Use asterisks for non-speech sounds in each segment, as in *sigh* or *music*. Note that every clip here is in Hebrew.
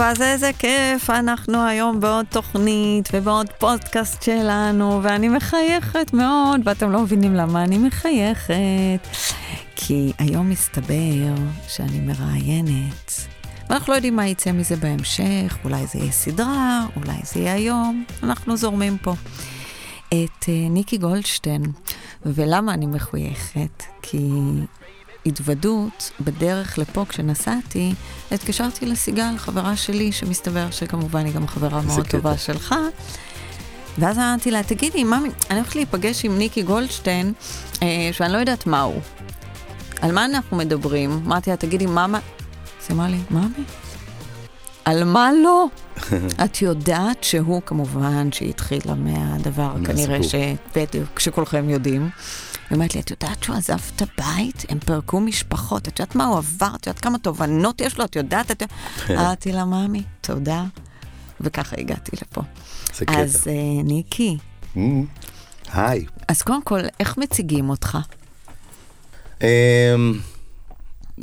טוב, אז איזה כיף, אנחנו היום בעוד תוכנית ובעוד פודקאסט שלנו, ואני מחייכת מאוד, ואתם לא מבינים למה אני מחייכת. כי היום מסתבר שאני מראיינת, ואנחנו לא יודעים מה יצא מזה בהמשך, אולי זה יהיה סדרה, אולי זה יהיה היום, אנחנו זורמים פה. את uh, ניקי גולדשטיין, ולמה אני מחויכת? כי התוודות, בדרך לפה כשנסעתי, התקשרתי לסיגל, חברה שלי, שמסתבר שכמובן היא גם חברה מאוד קטע. טובה שלך. ואז אמרתי לה, תגידי, מה, אני הולכת להיפגש עם ניקי גולדשטיין, אה, שאני לא יודעת מה הוא. על מה אנחנו מדברים? אמרתי לה, תגידי, מה... מה... אז היא אמרה לי, ממי? על מה לא? *laughs* את יודעת שהוא כמובן שהתחילה מהדבר כנראה ש... בדיוק, שכולכם יודעים. היא אומרת לי, את יודעת שהוא עזב את הבית? הם פירקו משפחות, את יודעת מה הוא עבר? את יודעת כמה תובנות יש לו? את יודעת? את... *laughs* אמרתי לה, ממי, תודה. וככה הגעתי לפה. זה קטע. אז uh, ניקי. Mm. היי. אז קודם כל, איך מציגים אותך? Um,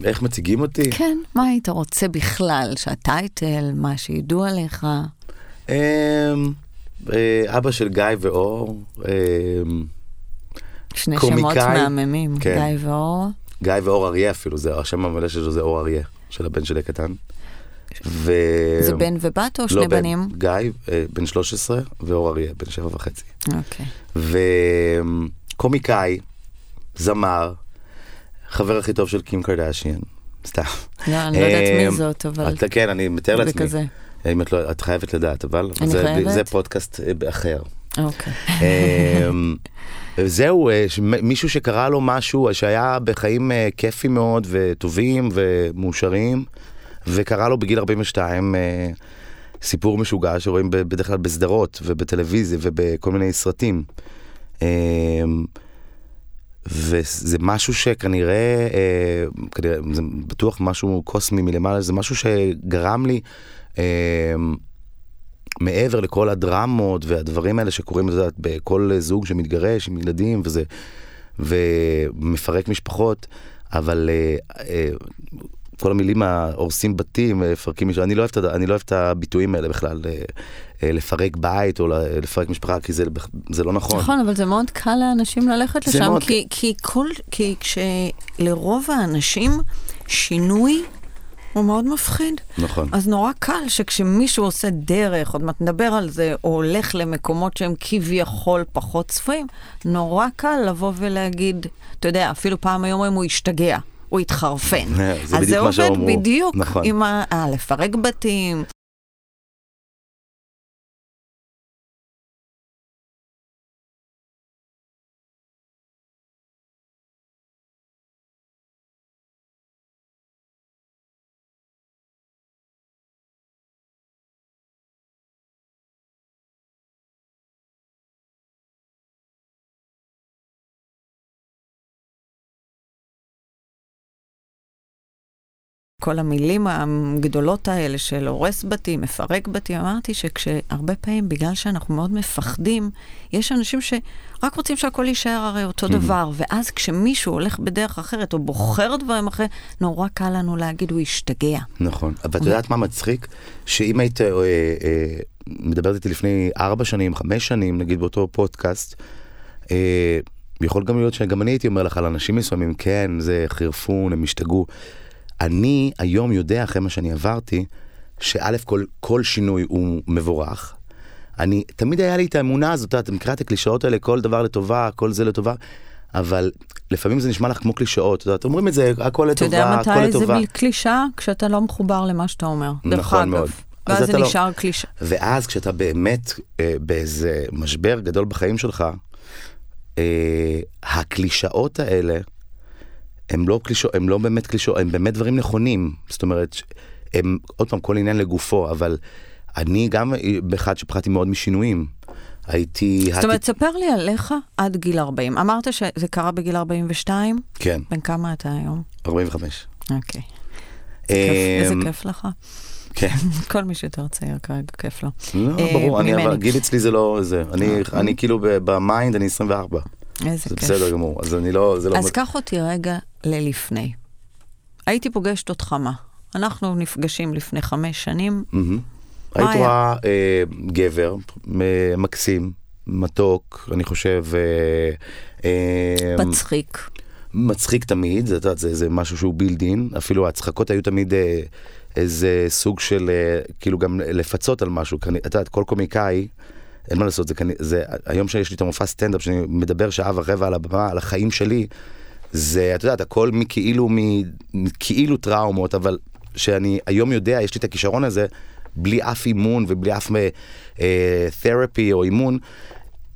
איך מציגים אותי? כן, מה היית רוצה בכלל? שהטייטל, מה שידעו עליך? Um, אבא של גיא ואור. Um, שני שמות מהממים, כן. גיא ואור. גיא ואור אריה אפילו, זה השם המלא שלו זה אור אריה, של הבן שלי הקטן. ו... זה בן ובת או לא שני בן, בנים? גיא, אה, בן 13, ואור אריה, בן שבע וחצי. אוקיי. וקומיקאי, זמר, חבר הכי טוב של קים קרדשיאן, סתם. לא, אני לא יודעת מי אה, זאת, אבל... את, כן, אני מתאר לעצמי. זה כזה. אם את לא, את חייבת לדעת, אבל... אני זה, חייבת? זה פודקאסט אה, אחר. אוקיי. אמ, *laughs* זהו, אה, מישהו שקרה לו משהו שהיה בחיים אה, כיפים מאוד וטובים ומאושרים, וקרה לו בגיל 42 אה, סיפור משוגע שרואים בדרך כלל בסדרות ובטלוויזיה ובכל מיני סרטים. אמ, וזה משהו שכנראה, כנראה, זה בטוח משהו קוסמי מלמעלה, זה משהו שגרם לי אמ, מעבר לכל הדרמות והדברים האלה שקורים, את יודעת, בכל זוג שמתגרש עם ילדים וזה, ומפרק משפחות, אבל uh, uh, כל המילים ההורסים בתים, מפרקים, אני לא אוהב, אני לא אוהב את הביטויים האלה בכלל, uh, לפרק בית או לפרק משפחה, כי זה, זה לא נכון. נכון, אבל זה מאוד קל לאנשים ללכת לשם, מאוד... כי, כי, כל, כי כשלרוב האנשים שינוי הוא מאוד מפחיד. נכון. אז נורא קל שכשמישהו עושה דרך, עוד מעט נדבר על זה, או הולך למקומות שהם כביכול פחות צפויים, נורא קל לבוא ולהגיד, אתה יודע, אפילו פעם היום הוא השתגע. הוא התחרפן. *laughs* זה. אז זה עובד בדיוק נכון. עם ה... אה, לפרק בתים, כל המילים הגדולות האלה של הורס בתים, מפרק בתים, אמרתי שכשהרבה פעמים, בגלל שאנחנו מאוד מפחדים, יש אנשים שרק רוצים שהכל יישאר הרי אותו דבר, ואז כשמישהו הולך בדרך אחרת או בוחר דברים אחרים, נורא קל לנו להגיד, הוא השתגע. נכון, אבל את יודעת מה מצחיק? שאם היית אה, אה, מדברת איתי לפני ארבע שנים, חמש שנים, נגיד באותו פודקאסט, אה, יכול גם להיות שגם אני הייתי אומר לך על אנשים מסוימים, כן, זה חירפון, הם השתגעו. אני היום יודע, אחרי מה שאני עברתי, שא' כל, כל שינוי הוא מבורך. אני, תמיד היה לי את האמונה הזאת, אתה מכירה את הקלישאות האלה, כל דבר לטובה, כל זה לטובה, אבל לפעמים זה נשמע לך כמו קלישאות, את יודעת, אומרים את זה, הכל לטובה, הכל לטובה. אתה יודע מתי זה קלישאה? כשאתה לא מחובר למה שאתה אומר. נכון מאוד. ואז זה נשאר לא... קלישאה. ואז כשאתה באמת אה, באיזה משבר גדול בחיים שלך, אה, הקלישאות האלה, הם לא, קלישו, הם לא באמת קלישאות, הם באמת דברים נכונים. זאת אומרת, הם, עוד פעם, כל עניין לגופו, אבל אני גם באחד שפחדתי מאוד משינויים. הייתי... זאת אומרת, ספר לי עליך עד גיל 40. אמרת שזה קרה בגיל 42? כן. בן כמה אתה היום? 45. אוקיי. איזה אמ, כיף לך. כן. *laughs* כל מי שיותר צעיר כרגע, כיף לו. לא, ברור, אני, אבל גיל אצלי זה לא זה. אני, אוקיי. אני כאילו ב mind, אני 24. איזה זה כיף. בסדר גמור, אז אני לא... זה לא... אז קח אותי רגע ללפני. הייתי פוגשת אותך מה? אנחנו נפגשים לפני חמש שנים. מה היית? רואה אה, גבר מקסים, מתוק, אני חושב, אה, אה, מצחיק. מצחיק תמיד, זה, זה, זה משהו שהוא בילדין, אפילו ההצחקות היו תמיד אה, איזה סוג של, אה, כאילו גם לפצות על משהו, את יודעת, כל קומיקאי, אין מה לעשות, זה, זה היום שיש לי את המופע סטנדאפ, שאני מדבר שעה ורבע על הבמה, על החיים שלי, זה, את יודעת, הכל מכאילו, מכאילו טראומות, אבל שאני היום יודע, יש לי את הכישרון הזה, בלי אף אימון ובלי אף תרפי או אימון,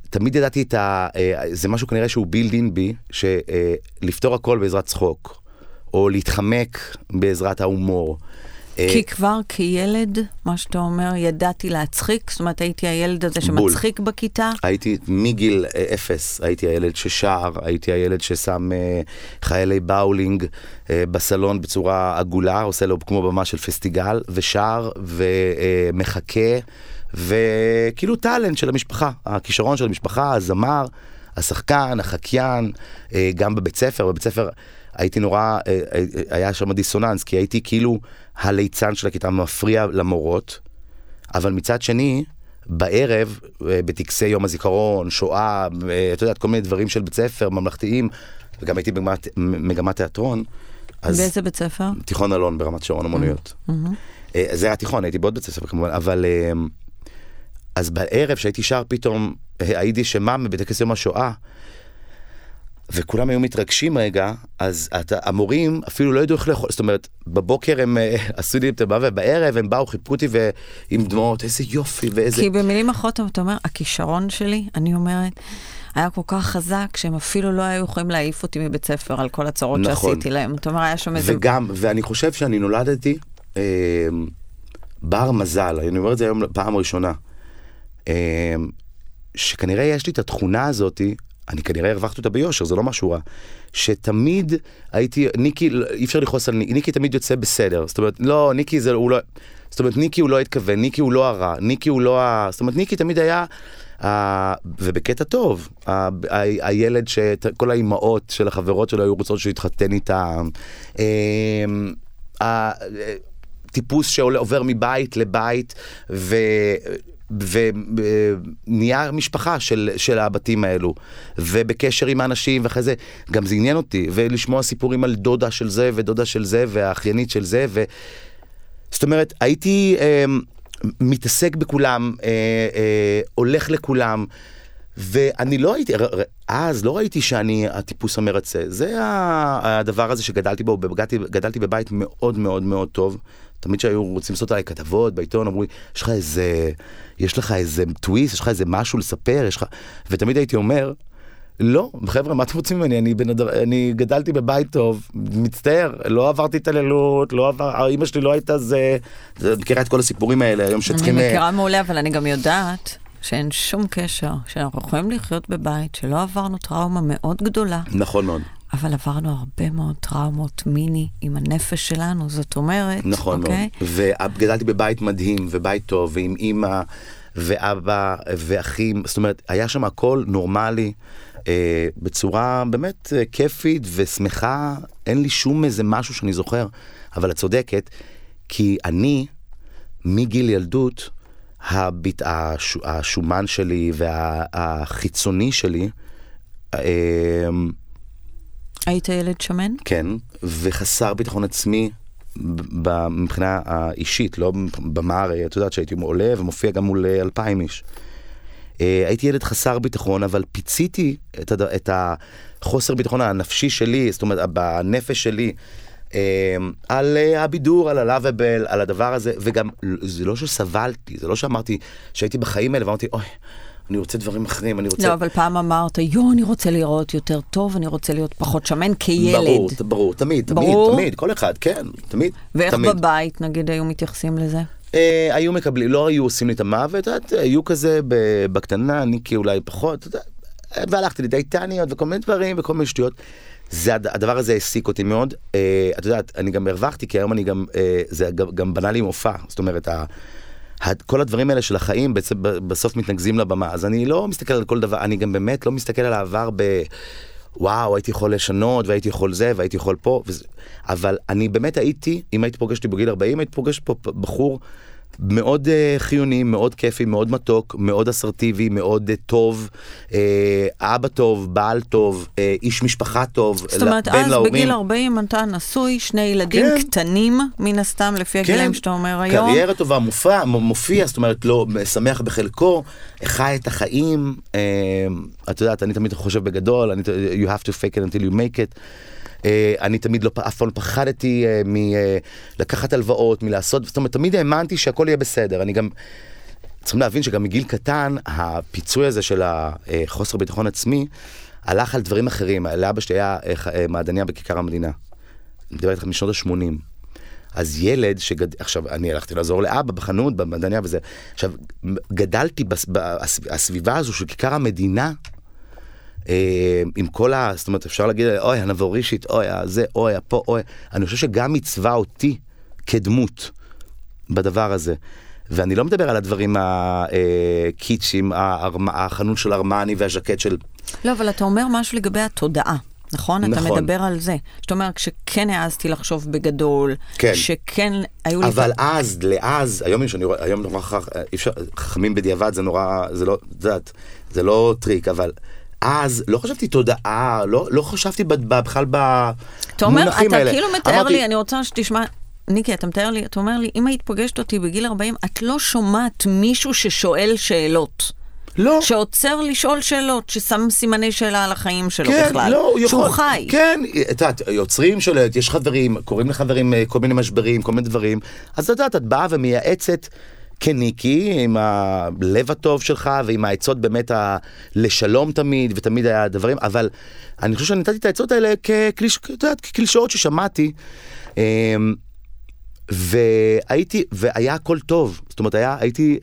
תמיד ידעתי את ה... אה, זה משהו כנראה שהוא בילד אין בי, שלפתור הכל בעזרת צחוק, או להתחמק בעזרת ההומור. אה, כי כבר כילד, מה שאתה אומר, ידעתי להצחיק, זאת אומרת, הייתי הילד הזה בול. שמצחיק בכיתה. הייתי מגיל אה, אפס, הייתי הילד ששר, הייתי הילד ששם אה, חיילי באולינג אה, בסלון בצורה עגולה, עושה לו כמו במה של פסטיגל, ושר ומחכה, וכאילו טאלנט של המשפחה, הכישרון של המשפחה, הזמר, השחקן, החקיין, אה, גם בבית ספר, בבית ספר הייתי נורא, אה, אה, היה שם דיסוננס, כי הייתי כאילו הליצן של הכיתה, מפריע למורות. אבל מצד שני, בערב, אה, בטקסי יום הזיכרון, שואה, אה, את יודעת, כל מיני דברים של בית ספר, ממלכתיים, וגם הייתי במגמת, מגמת תיאטרון, אז באיזה בית ספר? תיכון אלון ברמת שרון אמנויות. אה, זה היה תיכון, הייתי בעוד בית ספר כמובן, אבל... אה, אז בערב שהייתי שר פתאום אה, היידי שמם בטקס יום השואה, וכולם היו מתרגשים רגע, אז אתה, המורים אפילו לא ידעו איך לאכול, זאת אומרת, בבוקר הם אה, עשו לי את הבא, ובערב הם באו, חיבקו אותי ועם דמעות, איזה יופי ואיזה... כי במילים אחרות אתה אומר, הכישרון שלי, אני אומרת, היה כל כך חזק שהם אפילו לא היו יכולים להעיף אותי מבית ספר על כל הצרות נכון. שעשיתי להם. אתה אומר, היה שם איזה... וגם, ואני חושב שאני נולדתי אה, בר מזל, אני אומר את זה היום פעם ראשונה, אה, שכנראה יש לי את התכונה הזאתי, אני כנראה הרווחתי אותה ביושר, זה לא משהו רע, שתמיד הייתי, ניקי, אי אפשר לכעוס על ניקי, ניקי תמיד יוצא בסדר, זאת אומרת, לא, ניקי זה, הוא לא, זאת אומרת, ניקי הוא לא התכוון, ניקי הוא לא הרע, ניקי הוא לא ה... זאת אומרת, ניקי תמיד היה, ה- ובקטע טוב, ה- ה- הילד שכל האימהות של החברות שלו היו רוצות שהוא יתחתן איתם, אמ, ה- טיפוס שעובר מבית לבית ו... ונהיה משפחה של, של הבתים האלו, ובקשר עם האנשים, ואחרי זה גם זה עניין אותי, ולשמוע סיפורים על דודה של זה, ודודה של זה, והאחיינית של זה, ו... זאת אומרת, הייתי אה, מתעסק בכולם, אה, אה, הולך לכולם, ואני לא הייתי, אז לא ראיתי שאני הטיפוס המרצה. זה הדבר הזה שגדלתי בו, גדלתי, גדלתי בבית מאוד מאוד מאוד טוב. תמיד שהיו רוצים לעשות עליי כתבות בעיתון, אמרו לי, יש לך איזה, יש לך איזה טוויסט, יש לך איזה משהו לספר, יש לך... ותמיד הייתי אומר, לא, חבר'ה, מה אתם רוצים ממני? אני, אדם, אני גדלתי בבית טוב, מצטער, לא עברתי התעללות, לא עבר, אמא שלי לא הייתה זה, זה מכירה את כל הסיפורים האלה היום אני שצריכים... אה, מכירה מעולה, אבל אני גם יודעת שאין שום קשר, שאנחנו יכולים לחיות בבית שלא עברנו טראומה מאוד גדולה, נכון מאוד, אבל עברנו הרבה מאוד טראומות מיני עם הנפש שלנו, זאת אומרת, נכון אוקיי? מאוד. וגדלתי בבית מדהים, ובית טוב, ועם אימא, ואבא, ואחים, זאת אומרת, היה שם הכל נורמלי, אה, בצורה באמת אה, כיפית ושמחה, אין לי שום איזה משהו שאני זוכר, אבל את צודקת, כי אני, מגיל ילדות, הביט, הש, השומן שלי והחיצוני שלי, אה, היית ילד שמן? כן, וחסר ביטחון עצמי מבחינה האישית, לא במה את יודעת שהייתי עולה ומופיע גם מול אלפיים איש. אה, הייתי ילד חסר ביטחון, אבל פיציתי את, הד... את החוסר ביטחון הנפשי שלי, זאת אומרת, בנפש שלי, אה, על אה, הבידור, על הלאביבל, על הדבר הזה, וגם זה לא שסבלתי, זה לא שאמרתי שהייתי בחיים האלה ואמרתי, אוי, אני רוצה דברים אחרים, אני רוצה... לא, אבל פעם אמרת, יו, אני רוצה להיראות יותר טוב, אני רוצה להיות פחות שמן כילד. ברור, ברור, תמיד, תמיד, ברור. תמיד, כל אחד, כן, תמיד. ואיך תמיד. בבית, נגיד, היו מתייחסים לזה? אה, היו מקבלים, לא היו עושים לי את המוות, את היו כזה בקטנה, אני כי אולי פחות, והלכתי לדיאטניות וכל מיני דברים וכל מיני שטויות. זה, הד- הדבר הזה העסיק אותי מאוד. אה, את יודעת, אני גם הרווחתי, כי היום אני גם, אה, זה גם, גם בנה לי מופע, זאת אומרת, ה, כל הדברים האלה של החיים בעצם בסוף מתנקזים לבמה, אז אני לא מסתכל על כל דבר, אני גם באמת לא מסתכל על העבר ב... וואו, הייתי יכול לשנות, והייתי יכול זה, והייתי יכול פה, וזה, אבל אני באמת הייתי, אם הייתי פוגש אותי בגיל 40, הייתי פוגש פה בחור מאוד uh, חיוני, מאוד כיפי, מאוד מתוק, מאוד אסרטיבי, מאוד uh, טוב, uh, אבא טוב, בעל טוב, uh, איש משפחה טוב, זאת אומרת, אז להורים. בגיל 40 אתה נשוי, שני ילדים כן. קטנים, מן הסתם, לפי כן. הגילאים שאתה אומר היום. קריירה טובה, מופע, מופיע, זאת אומרת, לא, שמח בחלקו, חי את החיים, uh, את יודעת, אני תמיד חושב בגדול, אני, you have to fake it until you make it. אה, אני תמיד לא, אף פעם לא פחדתי אה, מלקחת הלוואות, מלעשות, זאת אומרת, תמיד האמנתי שהכל יהיה בסדר. אני גם, צריכים להבין שגם מגיל קטן, הפיצוי הזה של החוסר ביטחון עצמי, הלך על דברים אחרים. לאבא שלי היה אה, מעדניה בכיכר המדינה. אני מדבר איתך משנות ה-80. אז ילד שגד... עכשיו, אני הלכתי לעזור לאבא בחנות, במדעניה וזה. עכשיו, גדלתי בס... בסביבה הזו של כיכר המדינה, אה, עם כל ה... זאת אומרת, אפשר להגיד, אוי, הנבורישית, אוי, זה, אוי, הפה, אוי. אני חושב שגם מצווה אותי כדמות בדבר הזה. ואני לא מדבר על הדברים הקיצ'ים, החנות של ארמני והז'קט של... לא, אבל אתה אומר משהו לגבי התודעה. נכון? נכון. אתה מדבר על זה. זאת אומרת, כשכן העזתי לחשוב בגדול, כן. שכן היו לי... אבל אז, לאז, היום שאני רואה, היום נורא חכמים בדיעבד, זה נורא, זה לא, את יודעת, זה לא טריק, אבל אז לא חשבתי תודעה, לא, לא חשבתי בכלל במונחים האלה. אתה אומר, אתה. כאילו מתאר אמרתי... לי, אני רוצה שתשמע, ניקי, אתה מתאר לי, אתה אומר לי, אם היית פוגשת אותי בגיל 40, את לא שומעת מישהו ששואל שאלות. לא. שעוצר לשאול שאלות, ששם סימני שאלה על החיים שלו כן, בכלל. לא, שהוא יכול, חי. כן, את יודעת, יוצרים שאלות, יש חברים, קוראים לחברים אה, כל מיני משברים, כל מיני דברים. אז את יודעת, את באה ומייעצת. כניקי, עם הלב הטוב שלך ועם העצות באמת ה... לשלום תמיד, ותמיד היה דברים, אבל אני חושב שאני נתתי את העצות האלה כקליש... כקלישאות ששמעתי. אמ, והייתי, והיה הכל טוב, זאת אומרת, היה, הייתי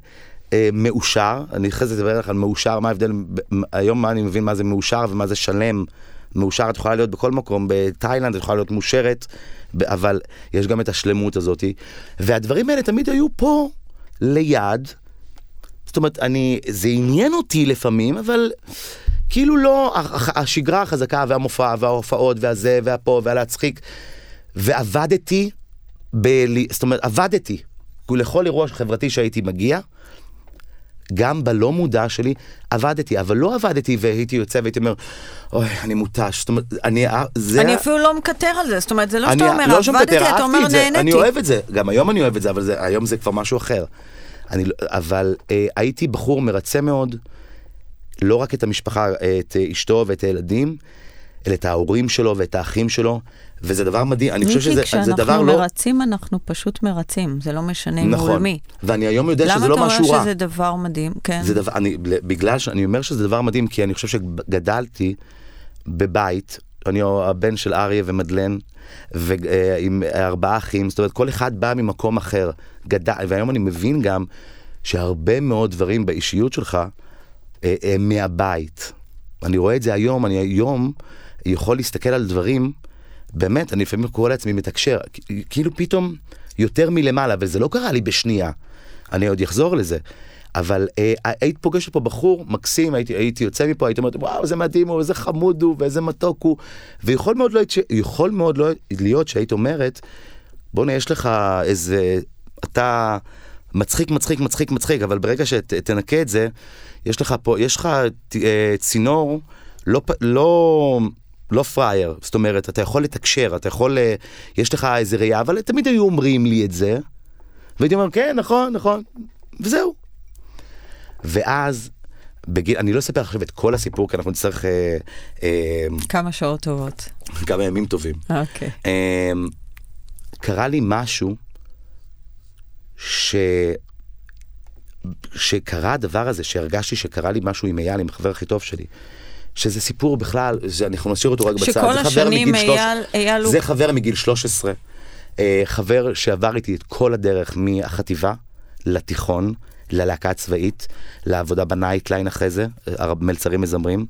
אה, מאושר, אני אחרי זה אדבר לך על מאושר, מה ההבדל, היום מה אני מבין מה זה מאושר ומה זה שלם. מאושר את יכולה להיות בכל מקום, בתאילנד את יכולה להיות מאושרת, אבל יש גם את השלמות הזאת. והדברים האלה תמיד היו פה, ליד. זאת אומרת, אני, זה עניין אותי לפעמים, אבל כאילו לא, השגרה החזקה והמופע וההופעות והזה והפה והלהצחיק. ועבדתי, ב, זאת אומרת, עבדתי. לכל אירוע חברתי שהייתי מגיע, גם בלא מודע שלי עבדתי, אבל לא עבדתי והייתי יוצא והייתי אומר, אוי, אני מותש. זאת אומרת, אני... זה... אני אפילו לא מקטר על זה, זאת אומרת, זה לא שאתה אומר, לא עבדתי, אתה אומר, נהניתי. אני אוהב את זה, גם היום אני אוהב את זה, אבל זה, היום זה כבר משהו אחר. אני, לא- אבל אה, הייתי בחור מרצה מאוד, לא רק את המשפחה, את אשתו ואת הילדים, אלא את ההורים שלו ואת האחים שלו, וזה דבר מדהים, אני חושב שזה דבר לא... מיקי, כשאנחנו מרצים, אנחנו פשוט מרצים, זה לא משנה נכון. מול מי. ואני היום יודע שזה לא משהו רע. למה אתה אומר שזה דבר מדהים? כן. זה דבר, אני, בגלל שאני אומר שזה דבר מדהים, כי אני חושב שגדלתי בבית, אני הבן של אריה ומדלן, ועם ארבעה אחים, זאת אומרת, כל אחד בא ממקום אחר. גדל, והיום אני מבין גם שהרבה מאוד דברים באישיות שלך אה, הם מהבית. אני רואה את זה היום, אני היום יכול להסתכל על דברים, באמת, אני לפעמים קורא לעצמי מתקשר, כאילו פתאום יותר מלמעלה, וזה לא קרה לי בשנייה. אני עוד אחזור לזה. אבל אה, היית פוגשת פה בחור מקסים, הייתי, הייתי יוצא מפה, הייתי אומרת, וואו, איזה מדהים הוא, איזה חמוד הוא, ואיזה מתוק הוא. ויכול מאוד, לא, יכול מאוד לא להיות שהיית אומרת, בוא'נה, יש לך איזה, אתה מצחיק, מצחיק, מצחיק, מצחיק, אבל ברגע שתנקה את זה, יש לך פה, יש לך אה, צינור לא, לא, לא פראייר, זאת אומרת, אתה יכול לתקשר, אתה יכול, אה, יש לך איזה ראייה, אבל תמיד היו אומרים לי את זה, והייתי אומר, כן, נכון, נכון, וזהו. ואז, בגיל, אני לא אספר עכשיו את כל הסיפור, כי אנחנו נצטרך... אה, אה, כמה שעות טובות. כמה ימים טובים. אוקיי. אה, קרה לי משהו ש... שקרה הדבר הזה, שהרגשתי שקרה לי משהו עם אייל, עם החבר הכי טוב שלי. שזה סיפור בכלל, אנחנו נשאיר אותו רק בצד. שכל השנים אייל, אייל הוא... זה חבר מגיל 13, אה, חבר שעבר איתי את כל הדרך מהחטיבה לתיכון, ללהקה הצבאית, לעבודה בנייטליין אחרי זה, מלצרים מזמרים.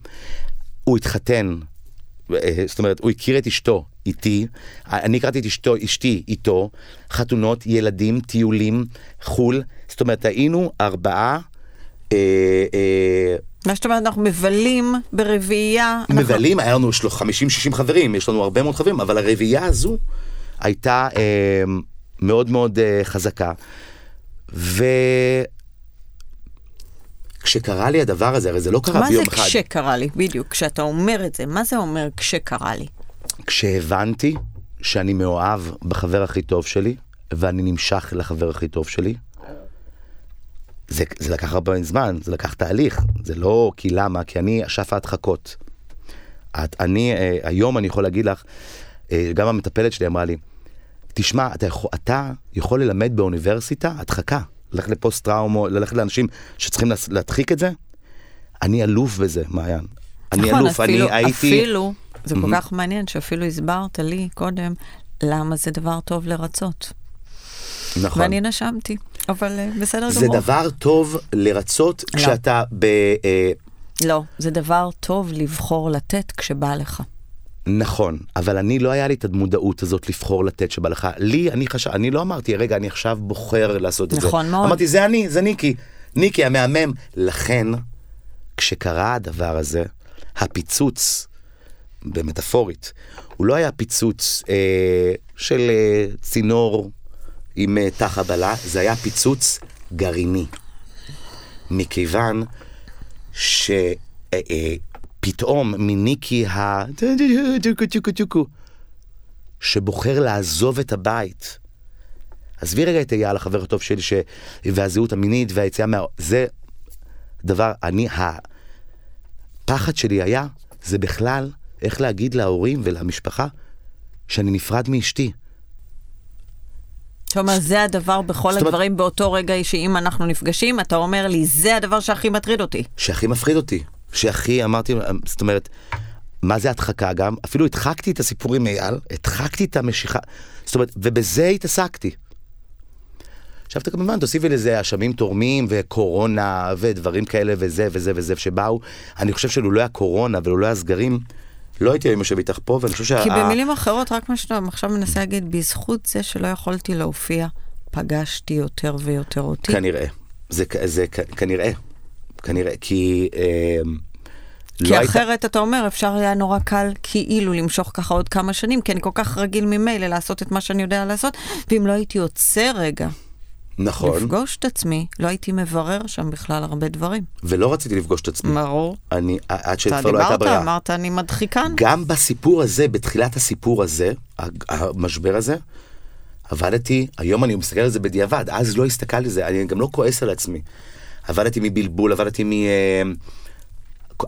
הוא התחתן, אה, זאת אומרת, הוא הכיר את אשתו איתי, אני הכרתי את אשתו, אשתי איתו, חתונות, ילדים, טיולים, חו"ל, זאת אומרת, היינו ארבעה... אה, אה, מה זאת אומרת, אנחנו מבלים ברביעייה. אנחנו- מבלים, היה לנו 50-60 חברים, יש לנו הרבה מאוד חברים, אבל הרביעייה הזו הייתה אה, מאוד מאוד אה, חזקה. וכשקרה לי הדבר הזה, הרי זה לא קרה מה זה ביום אחד. כשקרה לי? בדיוק, כשאתה אומר את זה, מה זה אומר כשקרה לי? כשהבנתי שאני מאוהב בחבר הכי טוב שלי, ואני נמשך לחבר הכי טוב שלי, זה, זה לקח הרבה זמן, זה לקח תהליך, זה לא כי למה, כי אני אשף ההדחקות. את, אני, אה, היום אני יכול להגיד לך, אה, גם המטפלת שלי אמרה לי, תשמע, אתה יכול, אתה יכול ללמד באוניברסיטה הדחקה, ללכת לפוסט טראומו, ללכת לאנשים שצריכים להדחיק את זה, אני אלוף בזה, מעיין. אני נכון, אלוף, אפילו, אני הייתי... אפילו, זה כל כך מעניין שאפילו הסברת לי קודם למה זה דבר טוב לרצות. נכון. ואני נשמתי, אבל אה, בסדר זה גמור. דבר טוב לרצות לא. כשאתה ב... אה, לא, זה דבר טוב לבחור לתת כשבא לך. נכון, אבל אני לא היה לי את המודעות הזאת לבחור לתת שבא לך. לי, אני חשב, אני לא אמרתי, רגע, אני עכשיו בוחר לעשות את זה. נכון מאוד. אמרתי, זה אני, זה ניקי. ניקי המהמם. לכן, כשקרה הדבר הזה, הפיצוץ, במטאפורית, הוא לא היה פיצוץ אה, של אה, צינור עם אה, תא חבלה, זה היה פיצוץ גרעיני. מכיוון שפתאום מניקי ה... שבוחר לעזוב את הבית. עזבי רגע את אייל, החבר הטוב שלי, ש... והזהות המינית והיציאה מה... זה דבר, אני, הפחד שלי היה, זה בכלל איך להגיד להורים ולמשפחה שאני נפרד מאשתי. אתה אומר, זה הדבר בכל אומרת- הדברים באותו רגע שאם אנחנו נפגשים, אתה אומר לי, זה הדבר שהכי מטריד אותי. שהכי מפחיד אותי. שהכי אמרתי, זאת אומרת, מה זה הדחקה גם? אפילו הדחקתי את הסיפור עם אייל, הדחקתי את המשיכה, זאת אומרת, ובזה התעסקתי. עכשיו אתה כמובן תוסיפי לזה אשמים תורמים וקורונה ודברים כאלה וזה וזה וזה שבאו. אני חושב שלולא הקורונה ולולא הסגרים, לא הייתי היום יושב איתך פה, ואני חושב שה... כי במילים אחרות, רק מה שאתה עכשיו מנסה להגיד, בזכות זה שלא יכולתי להופיע, פגשתי יותר ויותר אותי. כנראה. זה, זה כנראה. כנראה, כי... אה, כי לא אחרת אתה אומר, אפשר היה נורא קל כאילו למשוך ככה עוד כמה שנים, כי אני כל כך רגיל ממילא לעשות את מה שאני יודע לעשות, ואם לא הייתי עוצר רגע, נכון, לפגוש את עצמי, לא הייתי מברר שם בכלל הרבה דברים. ולא רציתי לפגוש את עצמי. ברור. אני, עד אתה שכבר לא הייתה דיברת, ברירה. אמרת, אני מדחיקן. גם בסיפור הזה, בתחילת הסיפור הזה, המשבר הזה, עבדתי, היום אני מסתכל על זה בדיעבד, אז לא הסתכלתי על זה, אני גם לא כועס על עצמי. עבדתי מבלבול, עבדתי מ... אה,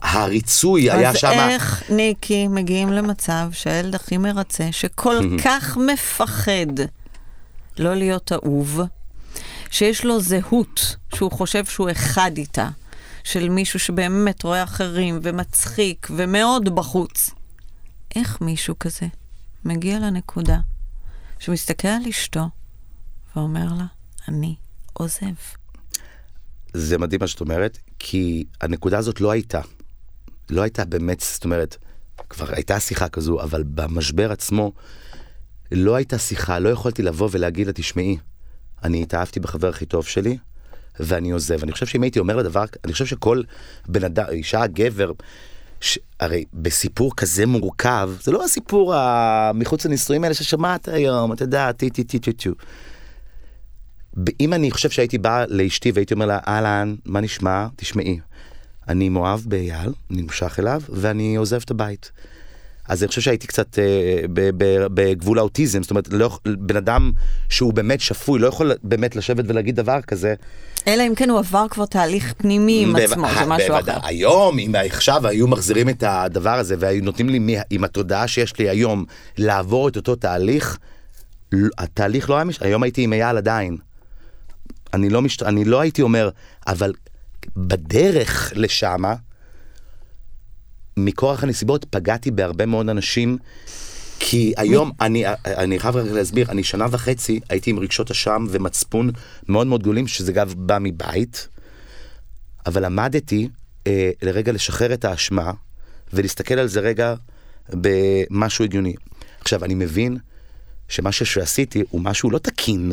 הריצוי היה אז שם... איך ניקי מגיעים למצב שהילד הכי מרצה, שכל כך מפחד לא להיות אהוב, שיש לו זהות שהוא חושב שהוא אחד איתה, של מישהו שבאמת רואה אחרים ומצחיק ומאוד בחוץ. איך מישהו כזה מגיע לנקודה שמסתכל על אשתו ואומר לה, אני עוזב. זה מדהים מה שאת אומרת, כי הנקודה הזאת לא הייתה. לא הייתה באמת, זאת אומרת, כבר הייתה שיחה כזו, אבל במשבר עצמו לא הייתה שיחה, לא יכולתי לבוא ולהגיד לה, תשמעי, אני התאהבתי בחבר הכי טוב שלי, ואני עוזב. אני חושב שאם הייתי אומר לדבר, אני חושב שכל בן אדם, אישה, גבר, ש... הרי בסיפור כזה מורכב, זה לא הסיפור. מחוץ לנישואים האלה ששמעת היום, אתה יודע, טי טי טי טי טי. אם אני חושב שהייתי בא לאשתי והייתי אומר לה, אהלן, מה נשמע? תשמעי, אני מאוהב באייל, נמשך אליו, ואני עוזב את הבית. אז אני חושב שהייתי קצת אה, בגבול האוטיזם, זאת אומרת, לא, בן אדם שהוא באמת שפוי, לא יכול באמת לשבת ולהגיד דבר כזה. אלא אם כן הוא עבר כבר תהליך פנימי עם עצמו, זה משהו בוודאי. אחר. היום, אם עכשיו היו מחזירים את הדבר הזה והיו נותנים לי עם התודעה שיש לי היום לעבור את אותו תהליך, התהליך לא היה מש... היום הייתי עם אייל עדיין. אני לא, מש... אני לא הייתי אומר, אבל בדרך לשמה, מכורח הנסיבות פגעתי בהרבה מאוד אנשים, כי היום, אני, אני חייב רק להסביר, אני שנה וחצי הייתי עם רגשות אשם ומצפון מאוד מאוד גדולים, שזה גם בא מבית, אבל למדתי אה, לרגע לשחרר את האשמה ולהסתכל על זה רגע במשהו הגיוני. עכשיו, אני מבין שמשהו שעשיתי הוא משהו לא תקין.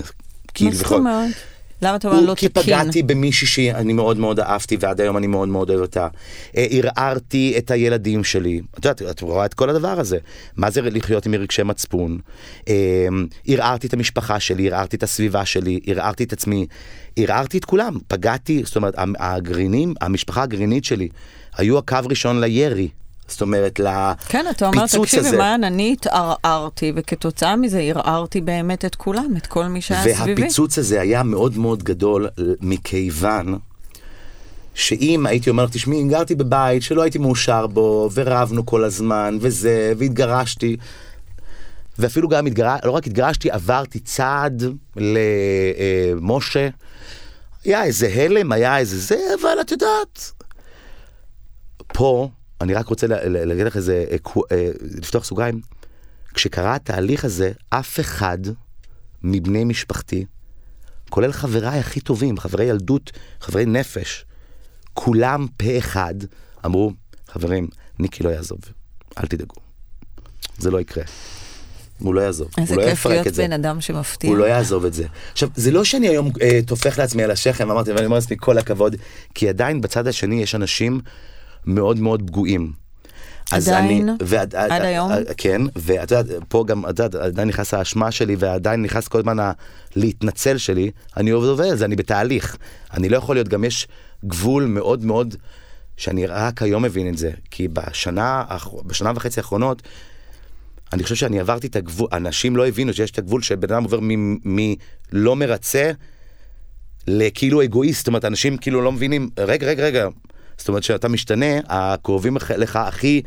מה זאת אומרת? למה אתה אומר לא כי תקין? פגעתי במישהי שאני מאוד מאוד אהבתי, ועד היום אני מאוד מאוד אוהב אותה. אה, ערערתי את הילדים שלי. את יודעת, את רואה את כל הדבר הזה. מה זה לחיות עם רגשי מצפון? אה, ערערתי את המשפחה שלי, ערערתי את הסביבה שלי, ערערתי את עצמי, ערערתי את כולם. פגעתי, זאת אומרת, הגרעינים, המשפחה הגרעינית שלי, היו הקו ראשון לירי. זאת אומרת, כן, אתה אומר, לפיצוץ תקשיב, הזה. מעיין, אני התערערתי, וכתוצאה מזה ערערתי באמת את כולם, את כל מי שהיה סביבי. והפיצוץ הזה היה מאוד מאוד גדול מכיוון שאם הייתי אומר תשמעי, גרתי בבית שלא הייתי מאושר בו, ורבנו כל הזמן, וזה, והתגרשתי, ואפילו גם התגר... לא רק התגרשתי, עברתי צעד למשה. היה איזה הלם, היה איזה זה, אבל את יודעת. פה, אני רק רוצה להגיד לך איזה, אה, אה, לפתוח סוגריים. כשקרה התהליך הזה, אף אחד מבני משפחתי, כולל חבריי הכי טובים, חברי ילדות, חברי נפש, כולם פה אחד אמרו, חברים, ניקי לא יעזוב, אל תדאגו. זה לא יקרה. הוא לא יעזוב, איזה הוא לא כיף יפרק להיות את זה. בן אדם שמפתיע. הוא לא יעזוב את זה. עכשיו, זה לא שאני היום אה, טופח לעצמי על השכם, אמרתי, ואני אומר לעצמי כל הכבוד, כי עדיין בצד השני יש אנשים מאוד מאוד פגועים. אז עדיין? אני, ועד, עד היום? כן, ואת יודעת, פה גם, את יודעת, עדיין נכנס האשמה שלי, ועדיין נכנס כל הזמן להתנצל שלי, אני עובד על זה, אני בתהליך. אני לא יכול להיות, גם יש גבול מאוד מאוד, שאני רק היום מבין את זה, כי בשנה, בשנה וחצי האחרונות, אני חושב שאני עברתי את הגבול, אנשים לא הבינו שיש את הגבול שבן אדם עובר מלא מרצה לכאילו אגואיסט, זאת אומרת, אנשים כאילו לא מבינים, רגע, רגע, רגע, זאת אומרת שאתה משתנה, הקרובים לך- הכי,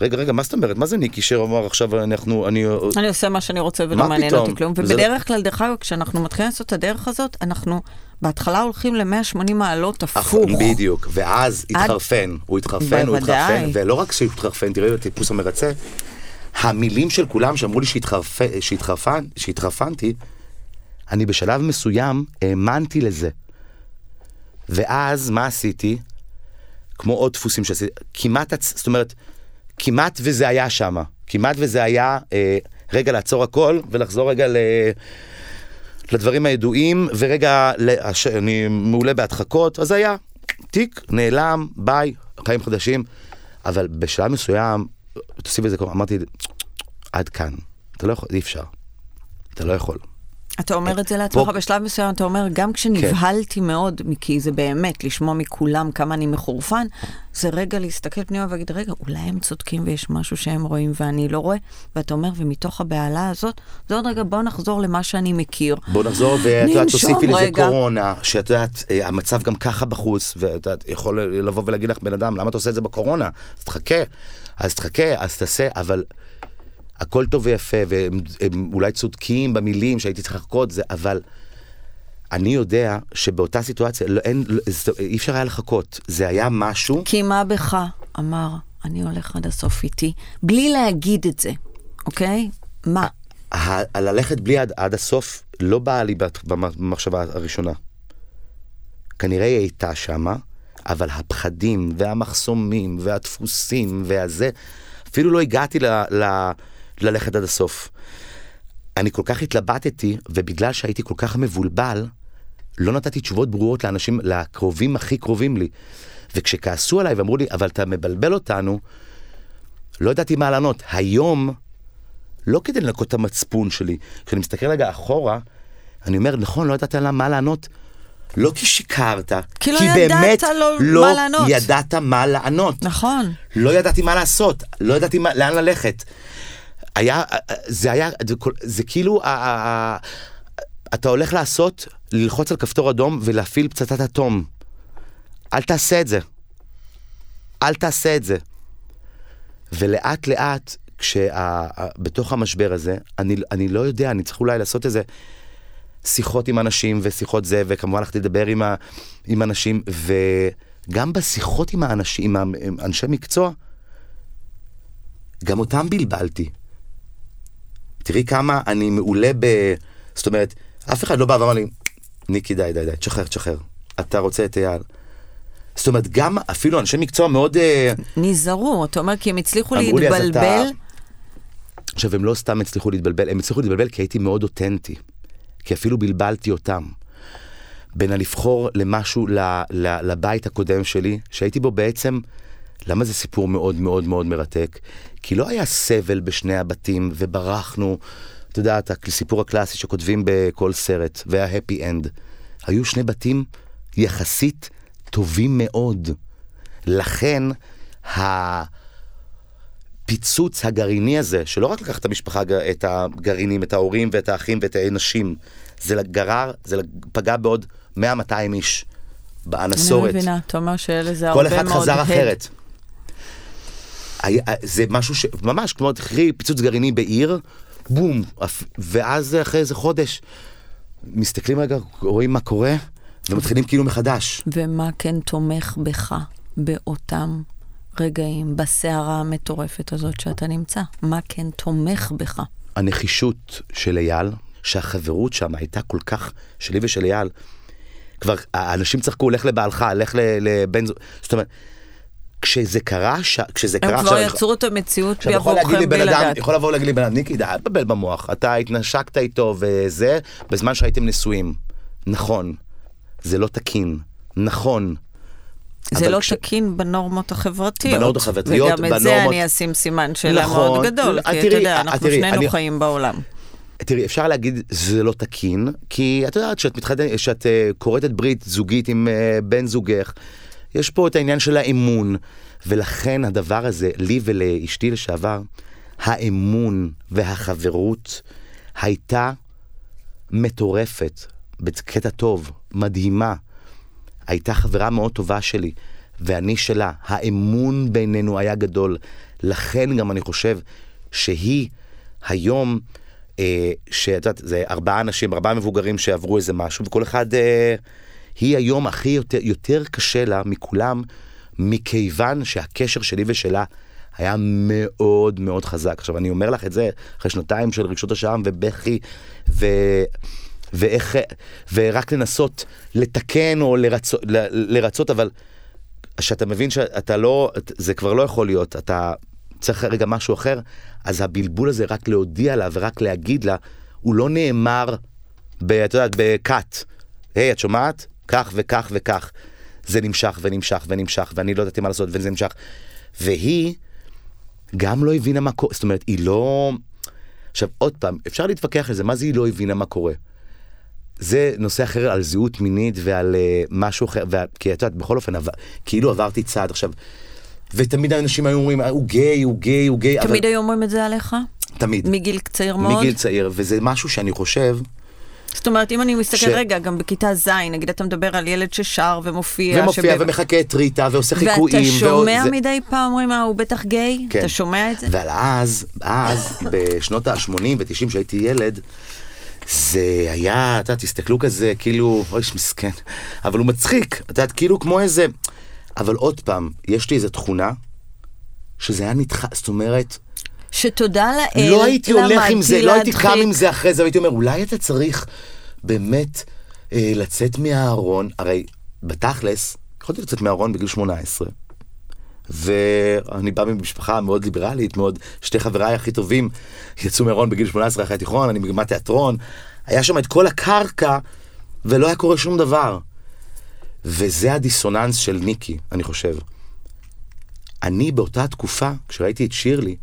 רגע, רגע, מה זאת אומרת? מה זה ניקי שאמר עכשיו אנחנו, אני, אני עושה מה שאני רוצה ולא מעניין? אותי כלום. ובדרך כלל, דרך אגב, כשאנחנו מתחילים לעשות את הדרך הזאת, אנחנו בהתחלה הולכים ל-180 מעלות הפוך. בדיוק, ואז התחרפן, הוא התחרפן, הוא. התחרפן, ולא רק שהוא התחרפן, תראי את הטיפוס המרצה, המילים של כולם שאמרו לי שהתחרפנתי, אני בשלב מסוים האמנתי לזה. ואז מה עשיתי? כמו עוד דפוסים שעשיתי, כמעט, זאת אומרת, כמעט וזה היה שמה. כמעט וזה היה אה, רגע לעצור הכל ולחזור רגע ל... לדברים הידועים, ורגע, לש... אני מעולה בהדחקות, אז היה תיק, נעלם, ביי, חיים חדשים. אבל בשלב מסוים, תוסיף את זה, אמרתי, עד כאן, אתה לא יכול, אי אפשר. אתה לא יכול. אתה אומר את זה לעצמך בשלב מסוים, אתה אומר, גם כשנבהלתי מאוד, כי זה באמת, לשמוע מכולם כמה אני מחורפן, זה רגע להסתכל פנימה ולהגיד, רגע, אולי הם צודקים ויש משהו שהם רואים ואני לא רואה, ואתה אומר, ומתוך הבהלה הזאת, זה עוד רגע, בוא נחזור למה שאני מכיר. בוא נחזור, ואת יודעת, תוסיפי לזה. קורונה, שאת יודעת, אה, המצב גם ככה בחוץ, ואת יודעת, יכול לבוא ולהגיד לך, בן אדם, למה אתה עושה את זה בקורונה? אז תחכה, אז תחכה, אז תעשה, אבל הכל טוב ויפה, והם הם אולי צודקים במילים שהייתי צריך לחכות, זה, אבל אני יודע שבאותה סיטואציה, לא, אין, לא, אי אפשר היה לחכות, זה היה משהו, כי מה בך, אמר, אני הולך עד הסוף איתי, בלי להגיד את זה, אוקיי? מה? הללכת בלי עד, עד הסוף לא באה לי במחשבה הראשונה. כנראה היא הייתה שמה, אבל הפחדים והמחסומים והדפוסים והזה, אפילו לא הגעתי ל, ל, ללכת עד הסוף. אני כל כך התלבטתי, ובגלל שהייתי כל כך מבולבל, לא נתתי תשובות ברורות לאנשים, לקרובים הכי קרובים לי. וכשכעסו עליי ואמרו לי, אבל אתה מבלבל אותנו, לא ידעתי מה לענות. היום, לא כדי לנקות את המצפון שלי, כשאני מסתכל רגע אחורה, אני אומר, נכון, לא ידעת לה מה לענות. לא כי שיקרת, כי לא באמת ידעת לו לא מה לענות. ידעת מה לענות. נכון. לא ידעתי מה לעשות, לא ידעתי מה, לאן ללכת. היה, זה היה, זה, זה כאילו, ה- ה- אתה הולך לעשות, ללחוץ על כפתור אדום ולהפעיל פצצת אטום. אל תעשה את זה. אל תעשה את זה. ולאט לאט, כשבתוך המשבר הזה, אני, אני לא יודע, אני צריך אולי לעשות איזה שיחות עם אנשים ושיחות זה, וכמובן הלכתי לדבר עם, ה, עם אנשים, וגם בשיחות עם האנשים, עם אנשי מקצוע, גם אותם בלבלתי. תראי כמה אני מעולה ב... זאת אומרת, אף אחד לא בא ואמר לי, ניקי, די, די, די, תשחרר, תשחרר. אתה רוצה את אייל. זאת אומרת, גם אפילו אנשי מקצוע מאוד... אה, נזהרו, אתה אומר, כי הם הצליחו להתבלבל. אתה- עכשיו, הם לא סתם הצליחו להתבלבל, הם הצליחו להתבלבל כי הייתי מאוד אותנטי. כי אפילו בלבלתי אותם. בין הלבחור למשהו ל, ל, לבית הקודם שלי, שהייתי בו בעצם, למה זה סיפור מאוד מאוד מאוד מרתק? כי לא היה סבל בשני הבתים וברחנו, אתה יודע, את הסיפור הקלאסי שכותבים בכל סרט, וה-happy end. היו שני בתים יחסית טובים מאוד. לכן, הפיצוץ הגרעיני הזה, שלא רק לקח את המשפחה, את הגרעינים, את ההורים ואת האחים ואת הנשים, זה גרר, זה פגע בעוד 100-200 איש באנסורת. אני מבינה, אתה אומר שאלה זה הרבה מאוד... כל אחד חזר אחרת. זה משהו ש... ממש כמו תחי פיצוץ גרעיני בעיר, בום, ואז אחרי איזה חודש, מסתכלים רגע, רואים מה קורה, ומתחילים כאילו מחדש. ומה כן תומך בך באותם רגעים, בסערה המטורפת הזאת שאתה נמצא? מה כן תומך בך? הנחישות של אייל, שהחברות שם הייתה כל כך, שלי ושל אייל, כבר האנשים צחקו, לך לבעלך, לך לבן זוג, זאת אומרת, כשזה קרה, ש... כשזה הם קרה... הם כבר יצרו את המציאות בעבורכם בלי לדעת. יכול לבוא ולהגיד לי בן אדם, ניקי, די, אל תבלבל במוח, אתה התנשקת איתו וזה, בזמן שהייתם נשואים. נכון, זה לא תקין, נכון. זה לא כש... תקין בנורמות החברתיות. בנורמות החברתיות, וגם את זה אני אשים סימן שאלה נכון, מאוד גדול, כי תראי, אתה יודע, אנחנו תראי, שנינו אני... חיים בעולם. תראי, אפשר להגיד זה לא תקין, כי את יודעת שאת, מתחד... שאת uh, כורתת ברית זוגית עם uh, בן זוגך, יש פה את העניין של האמון, ולכן הדבר הזה, לי ולאשתי לשעבר, האמון והחברות הייתה מטורפת, בקטע טוב, מדהימה. הייתה חברה מאוד טובה שלי, ואני שלה. האמון בינינו היה גדול. לכן גם אני חושב שהיא היום, אה, שאת יודעת, זה ארבעה אנשים, ארבעה מבוגרים שעברו איזה משהו, וכל אחד... אה, היא היום הכי יותר, יותר קשה לה מכולם, מכיוון שהקשר שלי ושלה היה מאוד מאוד חזק. עכשיו, אני אומר לך את זה אחרי שנתיים של רגשות השעם ובכי, ו... ואיך, ורק לנסות לתקן או לרצות, לרצות אבל כשאתה מבין שאתה לא, זה כבר לא יכול להיות, אתה צריך רגע משהו אחר, אז הבלבול הזה רק להודיע לה ורק להגיד לה, הוא לא נאמר, ב, את יודעת, בקאט. היי, hey, את שומעת? כך וכך וכך. זה נמשך ונמשך ונמשך, ואני לא ידעתי מה לעשות, וזה נמשך. והיא גם לא הבינה מה קורה, זאת אומרת, היא לא... עכשיו, עוד פעם, אפשר להתווכח על זה, מה זה היא לא הבינה מה קורה? זה נושא אחר על זהות מינית ועל uh, משהו אחר, וה... כי את יודעת, בכל אופן, עבר, כאילו עברתי צעד עכשיו. ותמיד האנשים היו אומרים, הוא גיי, הוא גיי, הוא גיי. תמיד אבל... היו אומרים את זה עליך? תמיד. מגיל צעיר מאוד? מגיל צעיר, וזה משהו שאני חושב... זאת אומרת, אם אני מסתכל ש... רגע, גם בכיתה ז', נגיד אתה מדבר על ילד ששר ומופיע. ומופיע שב... ומחכה את ריטה ועושה חיקויים. ואתה שומע ועוד... מדי פעם, אומרים, אה, הוא בטח גיי? כן. אתה שומע את זה? אבל אז, אז, בשנות ה-80 ו-90 שהייתי ילד, זה היה, אתה יודע, תסתכלו כזה, כאילו, אוי, מסכן, אבל הוא מצחיק, את יודעת, כאילו כמו איזה... אבל עוד פעם, יש לי איזו תכונה, שזה היה נדחה, זאת אומרת... שתודה לאל, לא הייתי הולך עם זה, לא הייתי קם עם זה אחרי זה, והייתי אומר, אולי אתה צריך באמת אה, לצאת מהארון, הרי בתכלס, יכולתי לצאת מהארון בגיל 18. ואני בא ממשפחה מאוד ליברלית, מאוד, שתי חבריי הכי טובים יצאו מהארון בגיל 18 אחרי התיכון, אני מגמת תיאטרון, היה שם את כל הקרקע, ולא היה קורה שום דבר. וזה הדיסוננס של ניקי, אני חושב. אני באותה תקופה, כשראיתי את שירלי,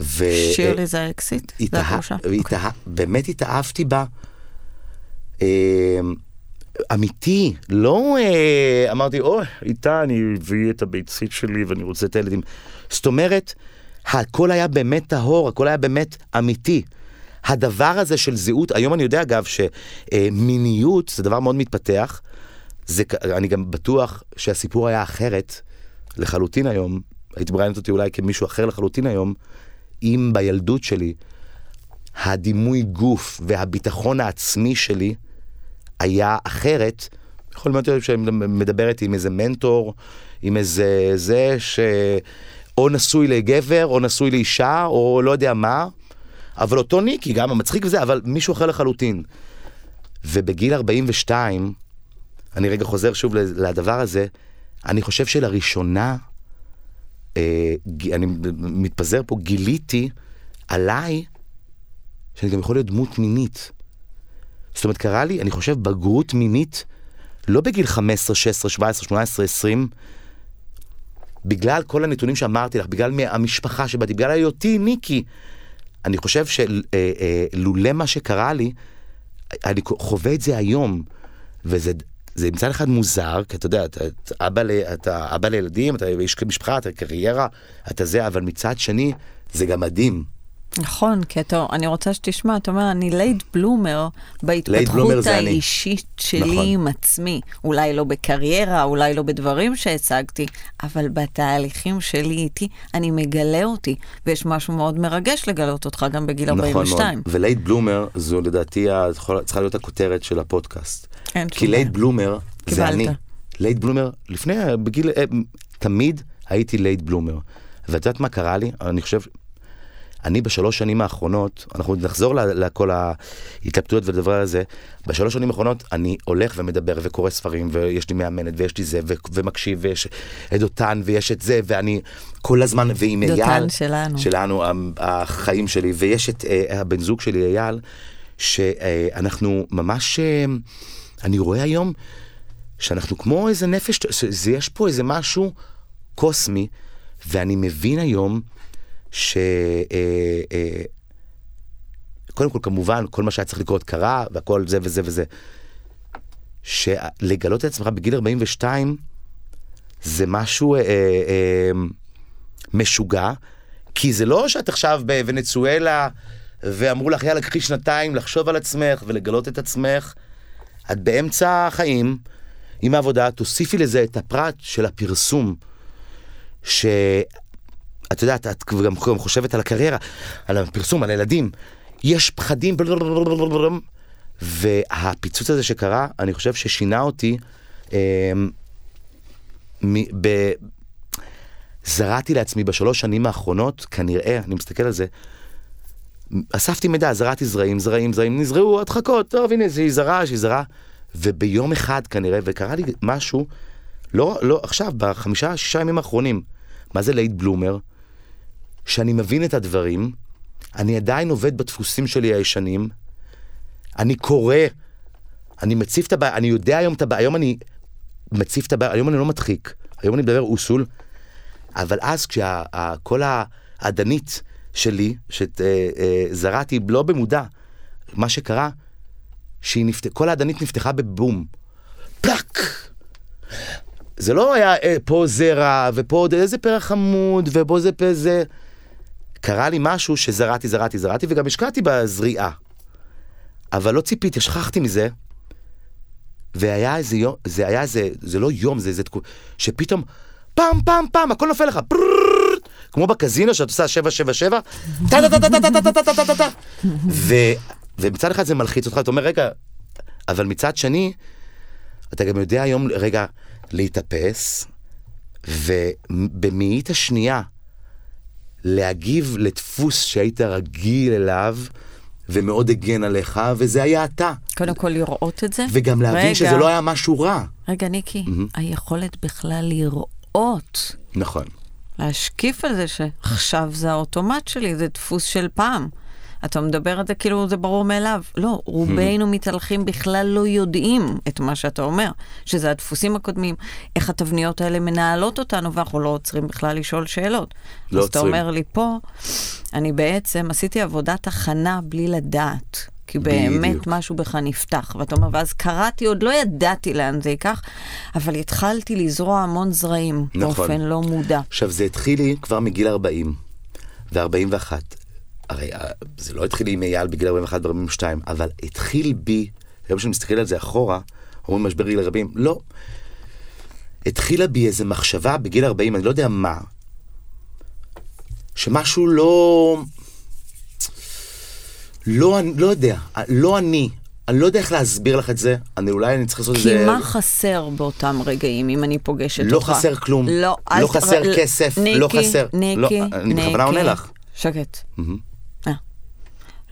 ו... שירלי זה האקסיט? התאה... התאה... באמת התאהבתי בה. אה, אמיתי, לא אה, אמרתי, אוי, איתה אני אביא את הביצית שלי ואני רוצה את הילדים. זאת אומרת, הכל היה באמת טהור, הכל היה באמת אמיתי. הדבר הזה של זהות, היום אני יודע אגב שמיניות זה דבר מאוד מתפתח. זה, אני גם בטוח שהסיפור היה אחרת לחלוטין היום. הייתי מראיינת אותי אולי כמישהו אחר לחלוטין היום, אם בילדות שלי הדימוי גוף והביטחון העצמי שלי היה אחרת, יכול להיות שאני מדברת עם איזה מנטור, עם איזה זה שאו נשוי לגבר או נשוי לאישה או לא יודע מה, אבל אותו ניקי, גם המצחיק וזה, אבל מישהו אחר לחלוטין. ובגיל 42, אני רגע חוזר שוב לדבר הזה, אני חושב שלראשונה, אני מתפזר פה, גיליתי עליי שאני גם יכול להיות דמות מינית. זאת אומרת, קרה לי, אני חושב, בגרות מינית, לא בגיל 15, 16, 17, 18, 20, בגלל כל הנתונים שאמרתי לך, בגלל המשפחה שבאתי, בגלל היותי ניקי. אני חושב שלולא מה שקרה לי, אני חווה את זה היום, וזה זה מצד אחד מוזר, כי אתה יודע, אתה, אתה, אבא, ל, אתה אבא לילדים, אתה איש משפחה, אתה קריירה, אתה זה, אבל מצד שני, זה גם מדהים. נכון, כי אתה, אני רוצה שתשמע, אתה אומר, אני לייד בלומר בהתפתחות בלומר האישית שלי נכון. עם עצמי. אולי לא בקריירה, אולי לא בדברים שהצגתי, אבל בתהליכים שלי איתי, אני מגלה אותי, ויש משהו מאוד מרגש לגלות אותך גם בגיל נכון 42. מאוד, ו late bloomer זו לדעתי צריכה להיות הכותרת של הפודקאסט. אין כי late bloomer זה אני. late bloomer, לפני, בגיל, אה, תמיד הייתי late bloomer. ואת יודעת מה קרה לי? אני חושב, אני בשלוש שנים האחרונות, אנחנו נחזור לכל ההתלבטויות ולדבר הזה, בשלוש שנים האחרונות אני הולך ומדבר וקורא ספרים ויש לי מאמנת ויש לי זה ו- ומקשיב ויש את דותן ויש את זה ואני כל הזמן ועם אייל, דותן שלנו, שלנו החיים שלי ויש את uh, הבן זוג שלי אייל, שאנחנו ממש, uh, אני רואה היום שאנחנו כמו איזה נפש, יש פה איזה משהו קוסמי ואני מבין היום ש... אה, אה, קודם כל, כמובן, כל מה שהיה צריך לקרות קרה, והכל זה וזה וזה. שלגלות את עצמך בגיל 42 זה משהו אה, אה, משוגע, כי זה לא שאת עכשיו בוונצואלה ואמרו לך, יאללה, קחי שנתיים לחשוב על עצמך ולגלות את עצמך. את באמצע החיים, עם העבודה, תוסיפי לזה את הפרט של הפרסום. ש... את יודעת, את גם חושבת על הקריירה, על הפרסום, על הילדים. יש פחדים, והפיצוץ הזה שקרה, אני חושב ששינה אותי. מ, ב, זרעתי לעצמי בשלוש שנים האחרונות, כנראה, אני מסתכל על זה, אספתי מידע, זרעתי זרעים, זרעים, זרעים, נזרעו הדחקות, טוב, הנה, שהיא זרעה, שהיא זרעה, וביום אחד כנראה, וקרה לי משהו, לא, לא, עכשיו, בחמישה, שישה ימים האחרונים, מה זה לייט בלומר? שאני מבין את הדברים, אני עדיין עובד בדפוסים שלי הישנים, אני קורא, אני מציף את הבעיה, אני יודע היום את הבעיה, היום אני מציף את הבעיה, היום אני לא מדחיק, היום אני מדבר אוסול, אבל אז כשכל האדנית שלי, שזרעתי אה, אה, לא במודע, מה שקרה, שכל האדנית נפתחה בבום. פלאק! זה לא היה אה, פה זרע, ופה עוד איזה פרח חמוד, ופה זה פה זה... קרה לי משהו שזרעתי, זרעתי, זרעתי, וגם השקעתי בזריעה. אבל לא ציפיתי, שכחתי מזה, והיה איזה יום, זה היה איזה, זה לא יום, זה איזה תקופה, שפתאום, פעם, פעם, פעם, הכל נופל לך, כמו להגיב לדפוס שהיית רגיל אליו. ומאוד הגן עליך, וזה היה אתה. קודם כל לראות את זה. וגם להבין רגע, שזה לא היה משהו רע. רגע, ניקי, mm-hmm. היכולת בכלל לראות. נכון. להשקיף על זה שעכשיו זה האוטומט שלי, זה דפוס של פעם. אתה מדבר על זה כאילו זה ברור מאליו. לא, רובנו. מתהלכים בכלל לא יודעים את מה שאתה אומר, שזה הדפוסים הקודמים, איך התבניות האלה מנהלות אותנו, ואנחנו לא עוצרים בכלל לשאול שאלות. לא אז עוצרים. אתה אומר לי פה, אני בעצם עשיתי עבודת הכנה בלי לדעת. כי באמת בדיוק. משהו בך נפתח, ואתה אומר, ואז קראתי, עוד לא ידעתי לאן זה ייקח, אבל התחלתי לזרוע המון זרעים, נכון. באופן לא מודע. עכשיו, זה התחיל לי כבר מגיל 40 ו-41. הרי אה, זה לא התחיל עם אייל בגיל 41 ו-42, אבל התחיל בי, היום שאני מסתכל על זה אחורה, אומרים משבר גיל 40, לא. התחילה בי איזו מחשבה בגיל 40, אני לא יודע מה, שמשהו לא... לא, לא יודע, לא אני, אני לא יודע איך להסביר לך את זה, אני אולי אני צריך לעשות את זה... כי מה חסר באותם רגעים אם אני פוגשת לא אותך? לא חסר כלום, לא, לא חסר ר... כסף, ניקי, לא חסר... ניקי, לא, ניקי, אני בכוונה עונה לך. שקט. Mm-hmm.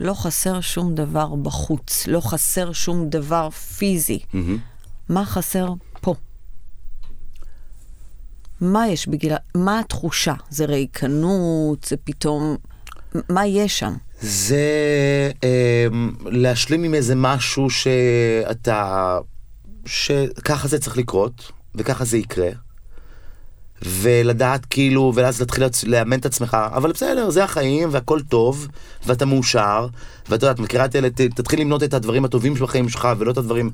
לא חסר שום דבר בחוץ, לא חסר שום דבר פיזי. Mm-hmm. מה חסר פה? מה יש בגיל... מה התחושה? זה ריקנות? זה פתאום... מה יש שם? זה אה, להשלים עם איזה משהו שאתה, שככה זה צריך לקרות, וככה זה יקרה. ולדעת כאילו, ואז להתחיל לאמן את עצמך, אבל בסדר, זה החיים, והכל טוב, ואתה מאושר, ואת יודעת, מכירה את אלה, תתחיל למנות את הדברים הטובים בחיים שלך, ולא את הדברים...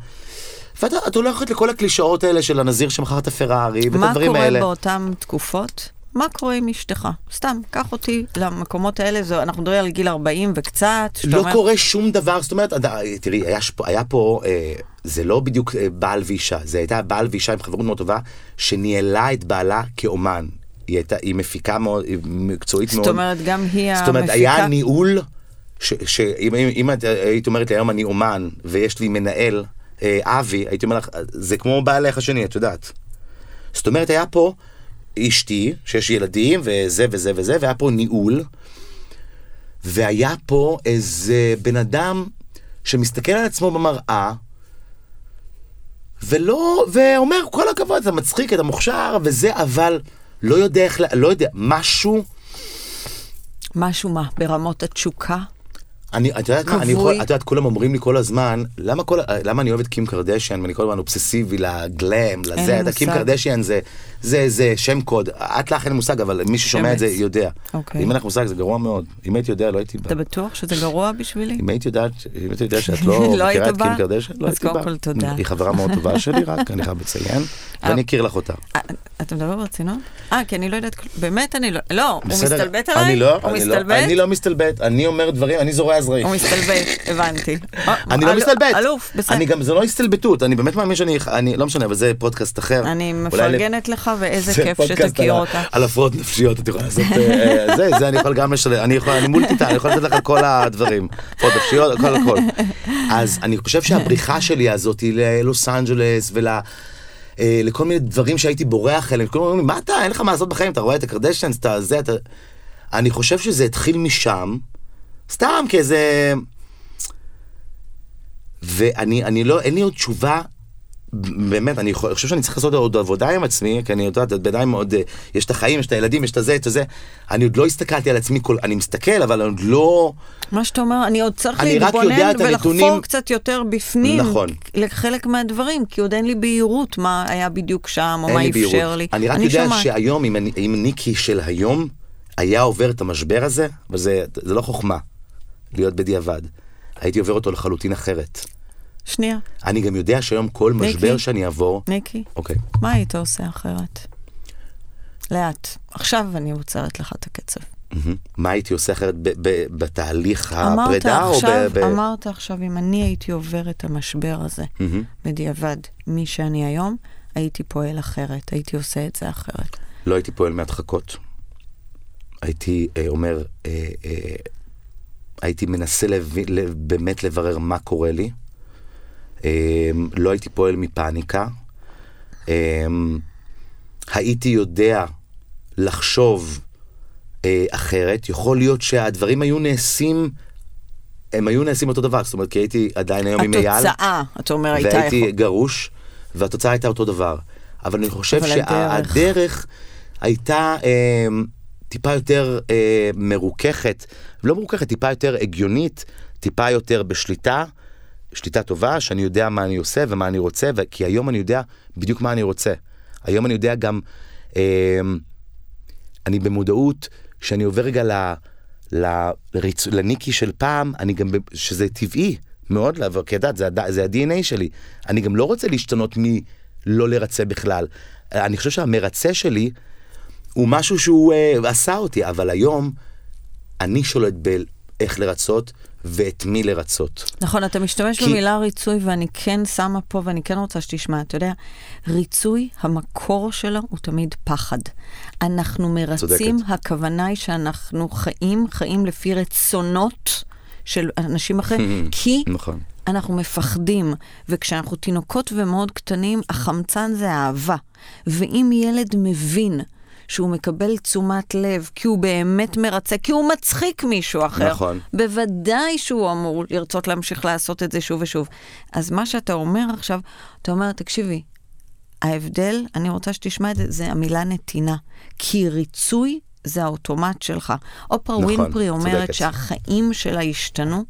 ואתה את הולכת לכל הקלישאות האלה של הנזיר שמכר את הפרארי, ואת מה הדברים קורה האלה. באותן תקופות? מה קורה עם אשתך? סתם, קח אותי למקומות האלה, זו, אנחנו מדברים על גיל 40 וקצת. לא אומר, קורה שום דבר, זאת אומרת, תראי, היה, היה פה, אה, זה לא בדיוק אה, בעל ואישה, זה הייתה בעל ואישה עם חברות מאוד טובה, שניהלה את בעלה כאומן. היא הייתה, היא מפיקה מאוד, היא מקצועית מאוד. זאת אומרת, גם היא זאת אומרת, המפיקה. היה ניהול, שאם אם, אם את היית אומרת לי היום אני אומן, ויש לי מנהל, אה, אבי, הייתי אומר לך, זה כמו בעלך השני, את יודעת. זאת אומרת, היה פה אשתי, שיש ילדים, וזה וזה וזה, והיה פה ניהול, והיה פה איזה בן אדם שמסתכל על עצמו במראה, ולא, ואומר, כל הכבוד, אתה מצחיק, אתה מוכשר, וזה, אבל לא יודע איך, לא יודע, משהו... משהו מה? ברמות התשוקה? אני, את יודעת מה, אני. יכול, את יודעת, כולם אומרים לי כל הזמן, למה, כל, למה אני אוהב את קים קרדשיאן, ואני כל הזמן אובססיבי לגלם, לזה, את קים. קרדשיאן זה, זה, זה שם קוד, את לך אין מושג, אבל מי ששומע את זה. יודע. אוקיי. אם אין לך מושג זה גרוע מאוד, אם הייתי יודע לא הייתי בא. אתה בטוח שזה גרוע בשבילי? אם היית יודעת, אם היית יודע שאת לא *laughs* לא מכירה את קים בא? קרדשיאן, לא אז הייתי בא. קודם כל תודה. היא חברה מאוד טובה *laughs* שלי רק, אני חייב לציין, ואני אכיר לך אותה. אה, אתה מדבר ברצינות? אה, כי אני לא יודעת. באמת אני לא, לא, הוא? מסתלבט עליי? אני לא, אני לא? אני לא מסתלבט, אני אומר דברים, אני זורע זרעים. הוא מסתלבט, הבנתי. אני לא מסתלבט. אלוף, בסדר. אני גם, זה לא הסתלבטות, אני באמת מאמין שאני, אני, לא משנה, אבל זה פודקאסט אחר. אני מפרגנת לך, ואיזה זה כיף שתכיר אותה. על הפרעות נפשיות, את יכולה לעשות, אה, אה, זה, זה אני יכול גם לשלם, אני יכול, אני מולטיטה, אני יכול לתת לך כל הדברים, הפרעות נפשיות, הכל הכל. אז אני חושב שהבריחה שלי הזאת היא ללוס אנג'לס ול... אה, לכל מיני דברים שהייתי בורח אליהם, כלומר, אומרים לי, מה אתה, אין לך מה לעשות בחיים, אתה רואה את הקרדשנס, אתה זה, אתה... אני חושב שזה התחיל משם, סתם כאיזה... ואני אני לא, אין לי עוד תשובה באמת, אני חו- חושב שאני צריך לעשות עוד עבודה עם עצמי, כי אני יודעת, בינתיים עוד, אה, יש את החיים, יש את הילדים, יש את הזה, את הזה. אני עוד לא הסתכלתי על עצמי, כל, אני מסתכל, אבל אני עוד לא... מה שאתה אומר, אני עוד צריך אני להתבונן ולחפור הנתונים- קצת יותר בפנים. נכון. לחלק מהדברים, כי עוד אין לי בהירות מה היה בדיוק שם, או מה אפשר בהירות. לי. אני רק יודע שומעת. שהיום, אם, אני- אם ניקי של היום היה עובר את המשבר הזה, וזה זה לא חוכמה להיות בדיעבד, הייתי עובר אותו לחלוטין אחרת. שנייה, אני גם יודע שהיום כל ניקי. משבר שאני אעבור... ניקי, אוקיי. מה היית עושה אחרת? לאט. עכשיו אני עוצרת לך את הקצב. מהמם. מה הייתי עושה אחרת ב- ב- בתהליך אמרת הפרידה, ב... עכשיו, ב- אמרת עכשיו, אם אני הייתי עובר את המשבר הזה מהמם. בדיעבד, מי שאני היום, הייתי פועל אחרת, הייתי עושה את זה אחרת. לא הייתי פועל מהדחקות. הייתי אה, אומר, אה, אה, הייתי מנסה להבין, באמת לברר מה קורה לי. אה, לא הייתי פועל מפאניקה. אה, הייתי יודע לחשוב אה, אחרת. יכול להיות שהדברים היו נעשים, הם היו נעשים אותו דבר. זאת אומרת, כי הייתי עדיין היום עם אייל. התוצאה, אתה אומר, הייתה והייתי יכול... גרוש, והתוצאה הייתה אותו דבר. אבל אני חושב אבל הדרך- שהדרך הייתה אה, טיפה יותר אה, מרוככת, לא מרוככת, טיפה יותר הגיונית, טיפה יותר בשליטה, שליטה טובה, שאני יודע מה אני עושה ומה אני רוצה, ו- כי היום אני יודע בדיוק מה אני רוצה. היום אני יודע גם, אה, אני במודעות, שאני עובר רגע ל... ל- לריצ... לניקי של פעם, אני גם, שזה טבעי מאוד לעבור, כי את יודעת, זה, הד- זה ה-DNA שלי. אני גם לא רוצה להשתנות מלא לרצה בכלל. אני חושב שהמרצה שלי הוא משהו שהוא אה, עשה אותי, אבל היום אני שולט באיך לרצות ואת מי לרצות. נכון, אתה משתמש כי- במילה ריצוי, ואני כן שמה פה, ואני כן רוצה שתשמע, אתה יודע, ריצוי, המקור שלו הוא תמיד פחד. אנחנו מרצים, צודקת. הכוונה היא שאנחנו חיים, חיים לפי רצונות של אנשים אחרים, *laughs* כי נכון. אנחנו מפחדים, וכשאנחנו תינוקות ומאוד קטנים, החמצן זה אהבה. ואם ילד מבין שהוא מקבל תשומת לב, כי הוא באמת מרצה, כי הוא מצחיק מישהו אחר, נכון. בוודאי שהוא אמור לרצות להמשיך לעשות את זה שוב ושוב. אז מה שאתה אומר עכשיו, אתה אומר, תקשיבי, ההבדל, אני רוצה שתשמע את זה, זה המילה נתינה. כי ריצוי זה האוטומט שלך. אופרה נכון, ווינפרי אומרת צודקת. שהחיים שלה השתנו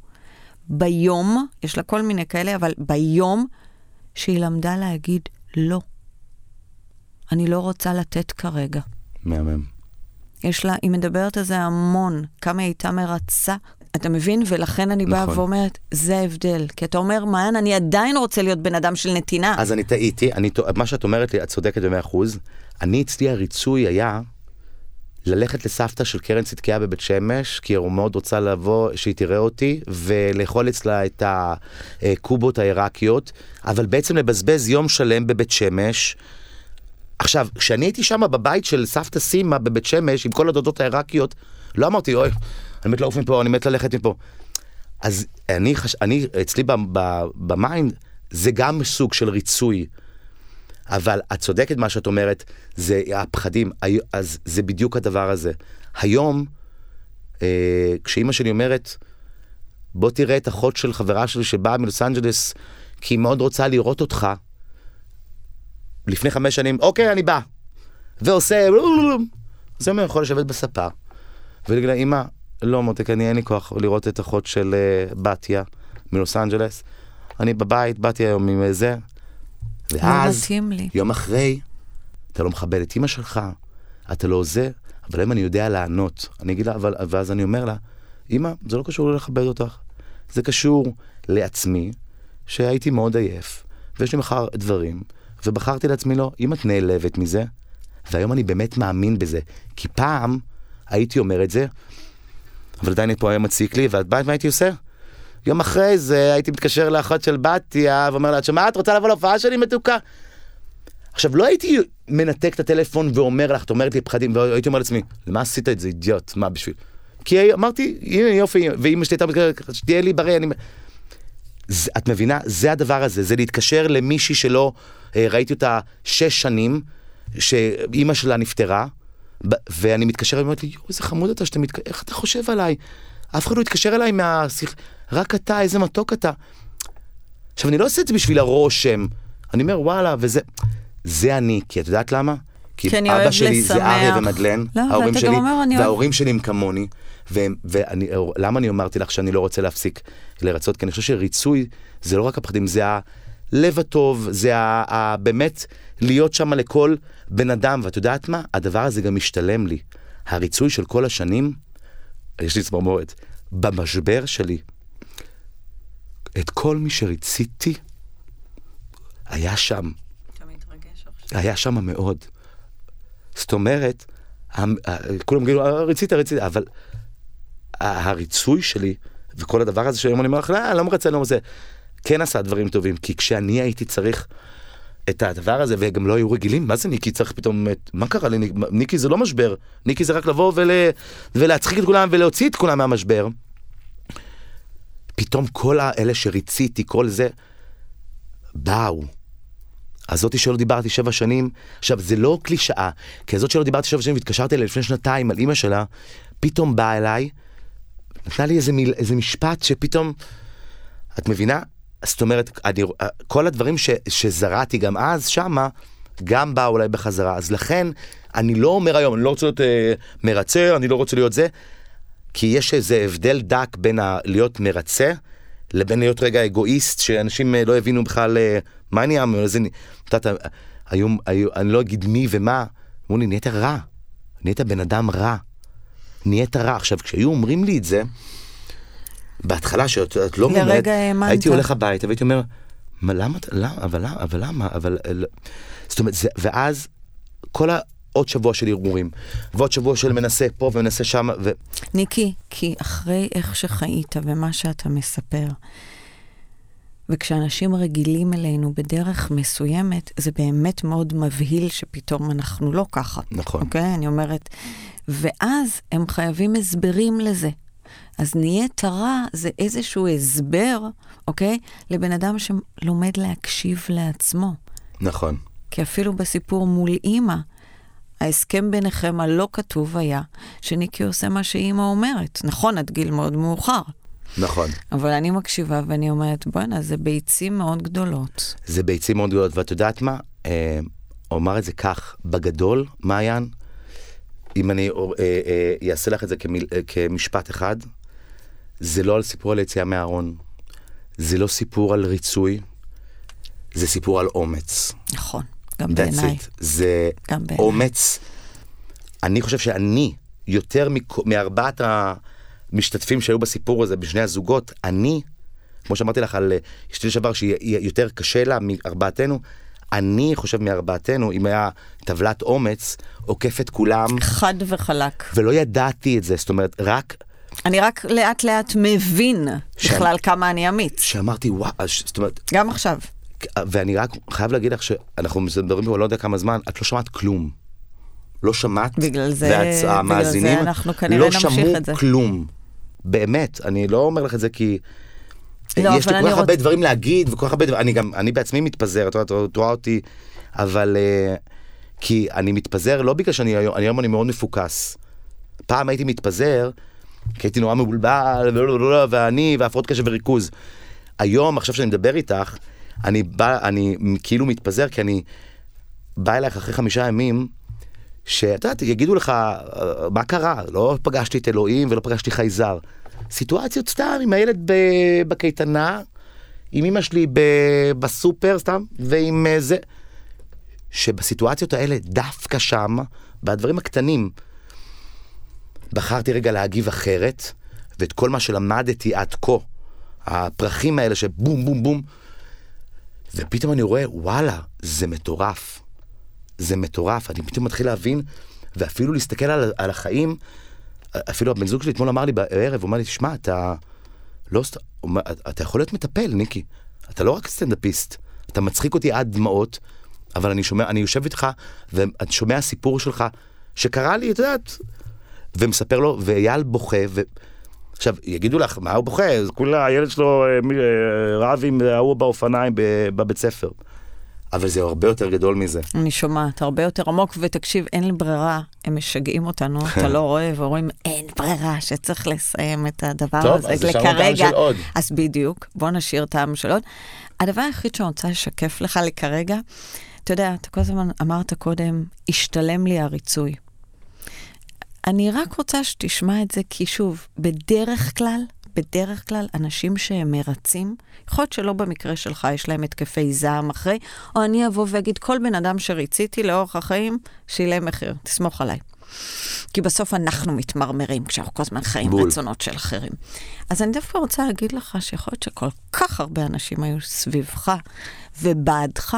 ביום, יש לה כל מיני כאלה, אבל ביום שהיא למדה להגיד לא. אני לא רוצה לתת כרגע. מהמם. יש לה, היא מדברת על זה המון, כמה היא הייתה מרצה. אתה מבין? ולכן אני באה נכון. ואומרת, זה ההבדל. כי אתה אומר, מעיין, אני עדיין רוצה להיות בן אדם של נתינה. אז אני טעיתי, אני, מה שאת אומרת לי, את צודקת במאה אחוז. אני, אצלי הריצוי היה ללכת לסבתא של קרן צדקיה בבית שמש, כי הוא מאוד רוצה לבוא, שהיא תראה אותי, ולאכול אצלה את הקובות העיראקיות, אבל בעצם לבזבז יום שלם בבית שמש. עכשיו, כשאני הייתי שם בבית של סבתא סימה בבית שמש, עם כל הדודות העיראקיות, לא אמרתי, אוי, אני מת לעוף מפה, אני מת ללכת מפה. אז אני, חש... אני אצלי ב mind, זה גם סוג של ריצוי. אבל את צודקת מה שאת אומרת, זה הפחדים, אז זה בדיוק הדבר הזה. היום, אה, כשאימא שלי אומרת, בוא תראה את אחות של חברה שלי שבאה מלוס אנג'לס, כי היא מאוד רוצה לראות אותך, לפני חמש שנים, אוקיי, אני בא. ועושה, אז היום אני יכול לשבת בספה, ולהגיד לה, אמא, לא מותק, אני אין לי כוח לראות את אחות של אה, בתיה מלוס אנג'לס. אני בבית, באתי היום עם זה. לא ואז. יום אחרי, אתה לא מכבד את אמא שלך, אתה לא זה, אבל היום אני יודע לענות. אני אגיד לה, אבל, ואז אני אומר לה, אמא, זה לא קשור ללכבד אותך, זה קשור לעצמי, שהייתי מאוד עייף, ויש לי מחר דברים, ובחרתי לעצמי לא, אם את נעלבת מזה, והיום אני באמת מאמין בזה, כי פעם הייתי אומר את זה, אבל עדיין פה היה מציק לי, ואת באת, מה הייתי עושה? יום אחרי זה הייתי מתקשר לאחות של בתיה, ואומר לה, את שומעת, רוצה לבוא להופעה שלי מתוקה? עכשיו, לא הייתי מנתק את הטלפון ואומר לך, את אומרת לי פחדים, והייתי אומר לעצמי, למה עשית את זה, אידיוט, מה בשביל? כי אמרתי, הנה יופי, ואמא שלי הייתה מתקשרת, שתהיה לי בריא, אני... זה, את מבינה? זה הדבר הזה, זה להתקשר למישהי שלא ראיתי אותה שש שנים, שאימא שלה נפטרה, ואני מתקשר ואומרת לי, יואו, איזה חמוד אתה שאתה מתקשר, איך אתה חושב עליי? אף אחד לא התקשר אליי מהשיח... רק אתה, איזה מתוק אתה. עכשיו, אני לא עושה את זה בשביל הרושם. אני אומר, וואלה, וזה... זה אני, כי את יודעת למה? כי כי אבא שלי זה לשמח. אריה ומדלן, לא, ההורים שלי, אומר, אני אוהב- וההורים שלי הם כמוני. והם- ואני, למה אני אמרתי לך שאני לא רוצה להפסיק לרצות? כי אני חושב שריצוי זה לא רק הפחדים, זה הלב הטוב, זה ה, ה, באמת להיות שם לכל בן אדם. ואת יודעת מה? הדבר הזה גם משתלם לי. הריצוי של כל השנים, יש לי צמרמורת, במשבר שלי, את כל מי שריציתי, היה שם. היה שם מאוד. זאת אומרת, כולם כאילו, "אה, ריצית, ריצית, אבל הריצוי שלי, וכל הדבר הזה שהיום אני אומר לך, לא, לא מרצה, לא מרצה, כן עשה דברים טובים, כי כשאני הייתי צריך את הדבר הזה, וגם לא היו רגילים, מה זה ניקי צריך פתאום, מה קרה לי, ניקי זה לא משבר, ניקי זה רק לבוא ול, ולהצחיק את כולם ולהוציא את כולם מהמשבר. פתאום כל האלה שריציתי, כל זה, באו. הזאתי שלא דיברתי שבע שנים, עכשיו זה לא קלישאה, כי הזאת שלא דיברתי שבע שנים והתקשרתי אליה לפני שנתיים על אימא שלה, פתאום באה אליי, נתנה לי איזה, מיל, איזה משפט שפתאום, את מבינה? זאת אומרת, אני, כל הדברים ש, שזרעתי גם אז, שמה, גם באו אליי בחזרה. אז לכן, אני לא אומר היום, אני לא רוצה להיות אה, מרצה, אני לא רוצה להיות זה, כי יש איזה הבדל דק בין ה- להיות מרצה לבין להיות רגע אגואיסט, שאנשים אה, לא הבינו בכלל אה, מה נהיה, איזה... נ- את יודעת, היו, היו, אני לא אגיד מי ומה, אמרו לי, נהיית רע, נהיית בן אדם רע, נהיית רע. עכשיו, כשהיו אומרים לי את זה, בהתחלה, שאת את לא לרגע מומרת, האמנת. הייתי הולך הביתה והייתי אומר, מה, למה, למה, אבל למה, אבל למה, אבל... אה, לא." זאת אומרת, זה, ואז כל העוד שבוע של הרהורים, ועוד שבוע של מנסה פה ומנסה שם, ו... ניקי, כי אחרי איך שחיית ומה שאתה מספר, וכשאנשים רגילים אלינו בדרך מסוימת, זה באמת מאוד מבהיל שפתאום אנחנו לא ככה. נכון. אוקיי? אני אומרת, ואז הם חייבים הסברים לזה. אז נהיית רע זה איזשהו הסבר, אוקיי? לבן אדם שלומד להקשיב לעצמו. נכון. כי אפילו בסיפור מול אימא, ההסכם ביניכם הלא כתוב היה שניקי עושה מה שאימא אומרת. נכון, עד גיל מאוד מאוחר. נכון. אבל אני מקשיבה ואני אומרת, בואנה, זה ביצים מאוד גדולות. זה ביצים מאוד גדולות, ואת יודעת מה? אה, אומר את זה כך, בגדול, מעיין, אם אני אעשה לך את זה כמיל, כמשפט אחד, זה לא על סיפור על יציאה מהארון, זה לא סיפור על ריצוי, זה סיפור על אומץ. נכון, גם בעיניי. זה גם בעיניי. אומץ. אני חושב שאני, יותר מארבעת המשתתפים שהיו בסיפור הזה, בשני הזוגות, אני, כמו שאמרתי לך על אשתי לשעבר, שהיא יותר קשה לה מארבעתנו, אני חושב מארבעתנו, אם היה טבלת אומץ, עוקף את כולם. חד וחלק. ולא ידעתי את זה, זאת אומרת, רק... אני רק לאט לאט מבין ש... בכלל כמה אני אמיץ. שאמרתי, וואו, זאת אומרת... גם עכשיו. ואני רק חייב להגיד לך שאנחנו מדברים פה לא יודע כמה זמן, את לא שמעת כלום. לא שמעת, בגלל זה, והמאזינים בגלל זה אנחנו כנראה לא נמשיך את זה. שמעו כלום. באמת, אני לא אומר לך את זה כי... לא, יש לי כל כך רוצ... הרבה דברים להגיד וכל כך הרבה דברים, אני גם, אני בעצמי מתפזר, את רואה אותי, אבל uh, כי אני מתפזר לא בגלל שאני היום, היום אני מאוד מפוקס. פעם הייתי מתפזר, כי הייתי נורא מבולבל, ואני, והפרעות קשב וריכוז. היום, עכשיו שאני מדבר איתך, אני בא, אני כאילו מתפזר, כי אני בא אלייך אחרי חמישה ימים, שאתה יודע, יגידו לך, מה קרה? לא פגשתי את אלוהים ולא פגשתי חייזר. סיטואציות סתם, עם הילד בקייטנה, עם אמא שלי בסופר סתם, ועם אה, זה. שבסיטואציות האלה, דווקא שם, בדברים הקטנים, בחרתי רגע להגיב אחרת, ואת כל מה שלמדתי עד כה, הפרחים האלה שבום בום בום, ופתאום אני רואה, וואלה, זה מטורף. זה מטורף, אני פתאום מתחיל להבין, ואפילו להסתכל על, על החיים, אפילו הבן זוג שלי אתמול אמר לי בערב, הוא אמר לי, שמע, אתה לא, אתה יכול להיות מטפל, ניקי. אתה לא רק סטנדאפיסט, אתה מצחיק אותי עד דמעות, אבל אני שומע, אני יושב איתך, ואני שומע סיפור שלך, שקרה לי, את יודעת, ומספר לו, ואייל בוכה, ו... עכשיו, יגידו לך, מה הוא בוכה? זה כולה, הילד שלו אה, אה, רב עם ההוא באופניים בבית ספר. אבל זה הרבה יותר גדול מזה. אני שומעת, הרבה יותר עמוק, ותקשיב, אין לי ברירה, הם משגעים אותנו, *laughs* אתה לא רואה, ואומרים, אין ברירה שצריך לסיים את הדבר טוב, הזה. טוב, אז יש לנו טעם של עוד. אז בדיוק, בוא נשאיר טעם של עוד. הדבר היחיד שאני רוצה לשקף לך לכרגע, אתה יודע, אתה כל הזמן אמרת קודם, השתלם לי הריצוי. אני רק רוצה שתשמע את זה, כי שוב, בדרך כלל, בדרך כלל אנשים שהם מרצים, יכול להיות שלא במקרה שלך יש להם התקפי זעם אחרי, או אני אבוא ואגיד, כל בן אדם שריציתי לאורך החיים, שילם מחיר, תסמוך עליי. כי בסוף אנחנו מתמרמרים כשאנחנו כל הזמן חיים בול. רצונות של אחרים. אז אני דווקא רוצה להגיד לך שיכול להיות שכל כך הרבה אנשים היו סביבך ובעדך,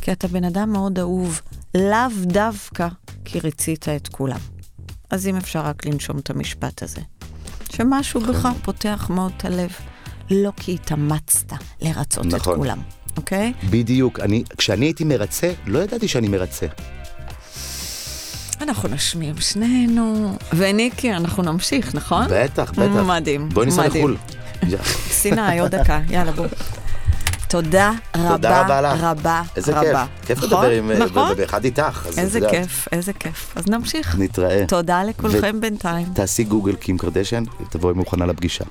כי אתה בן אדם מאוד אהוב, לאו דווקא כי ריצית את כולם. אז אם אפשר רק לנשום את המשפט הזה. שמשהו בך נכון. פותח מאוד את הלב, לא כי התאמצת לרצות נכון. את כולם, אוקיי? בדיוק. אני, כשאני הייתי מרצה, לא ידעתי שאני מרצה. אנחנו נשמיע שנינו, וניקי, אנחנו נמשיך, נכון? בטח, בטח. מדהים, בואי ניסע לחו"ל. *laughs* סיני, עוד דקה, יאללה בוא. תודה רבה רבה לך. רבה איזה רבה. כיף, כיף לדבר עם, נכון? באחד איתך. איזה כיף, איזה כיף. אז נמשיך. נתראה. תודה לכולכם בינתיים. תעשי גוגל קים קרדשן, תבואי מוכנה לפגישה.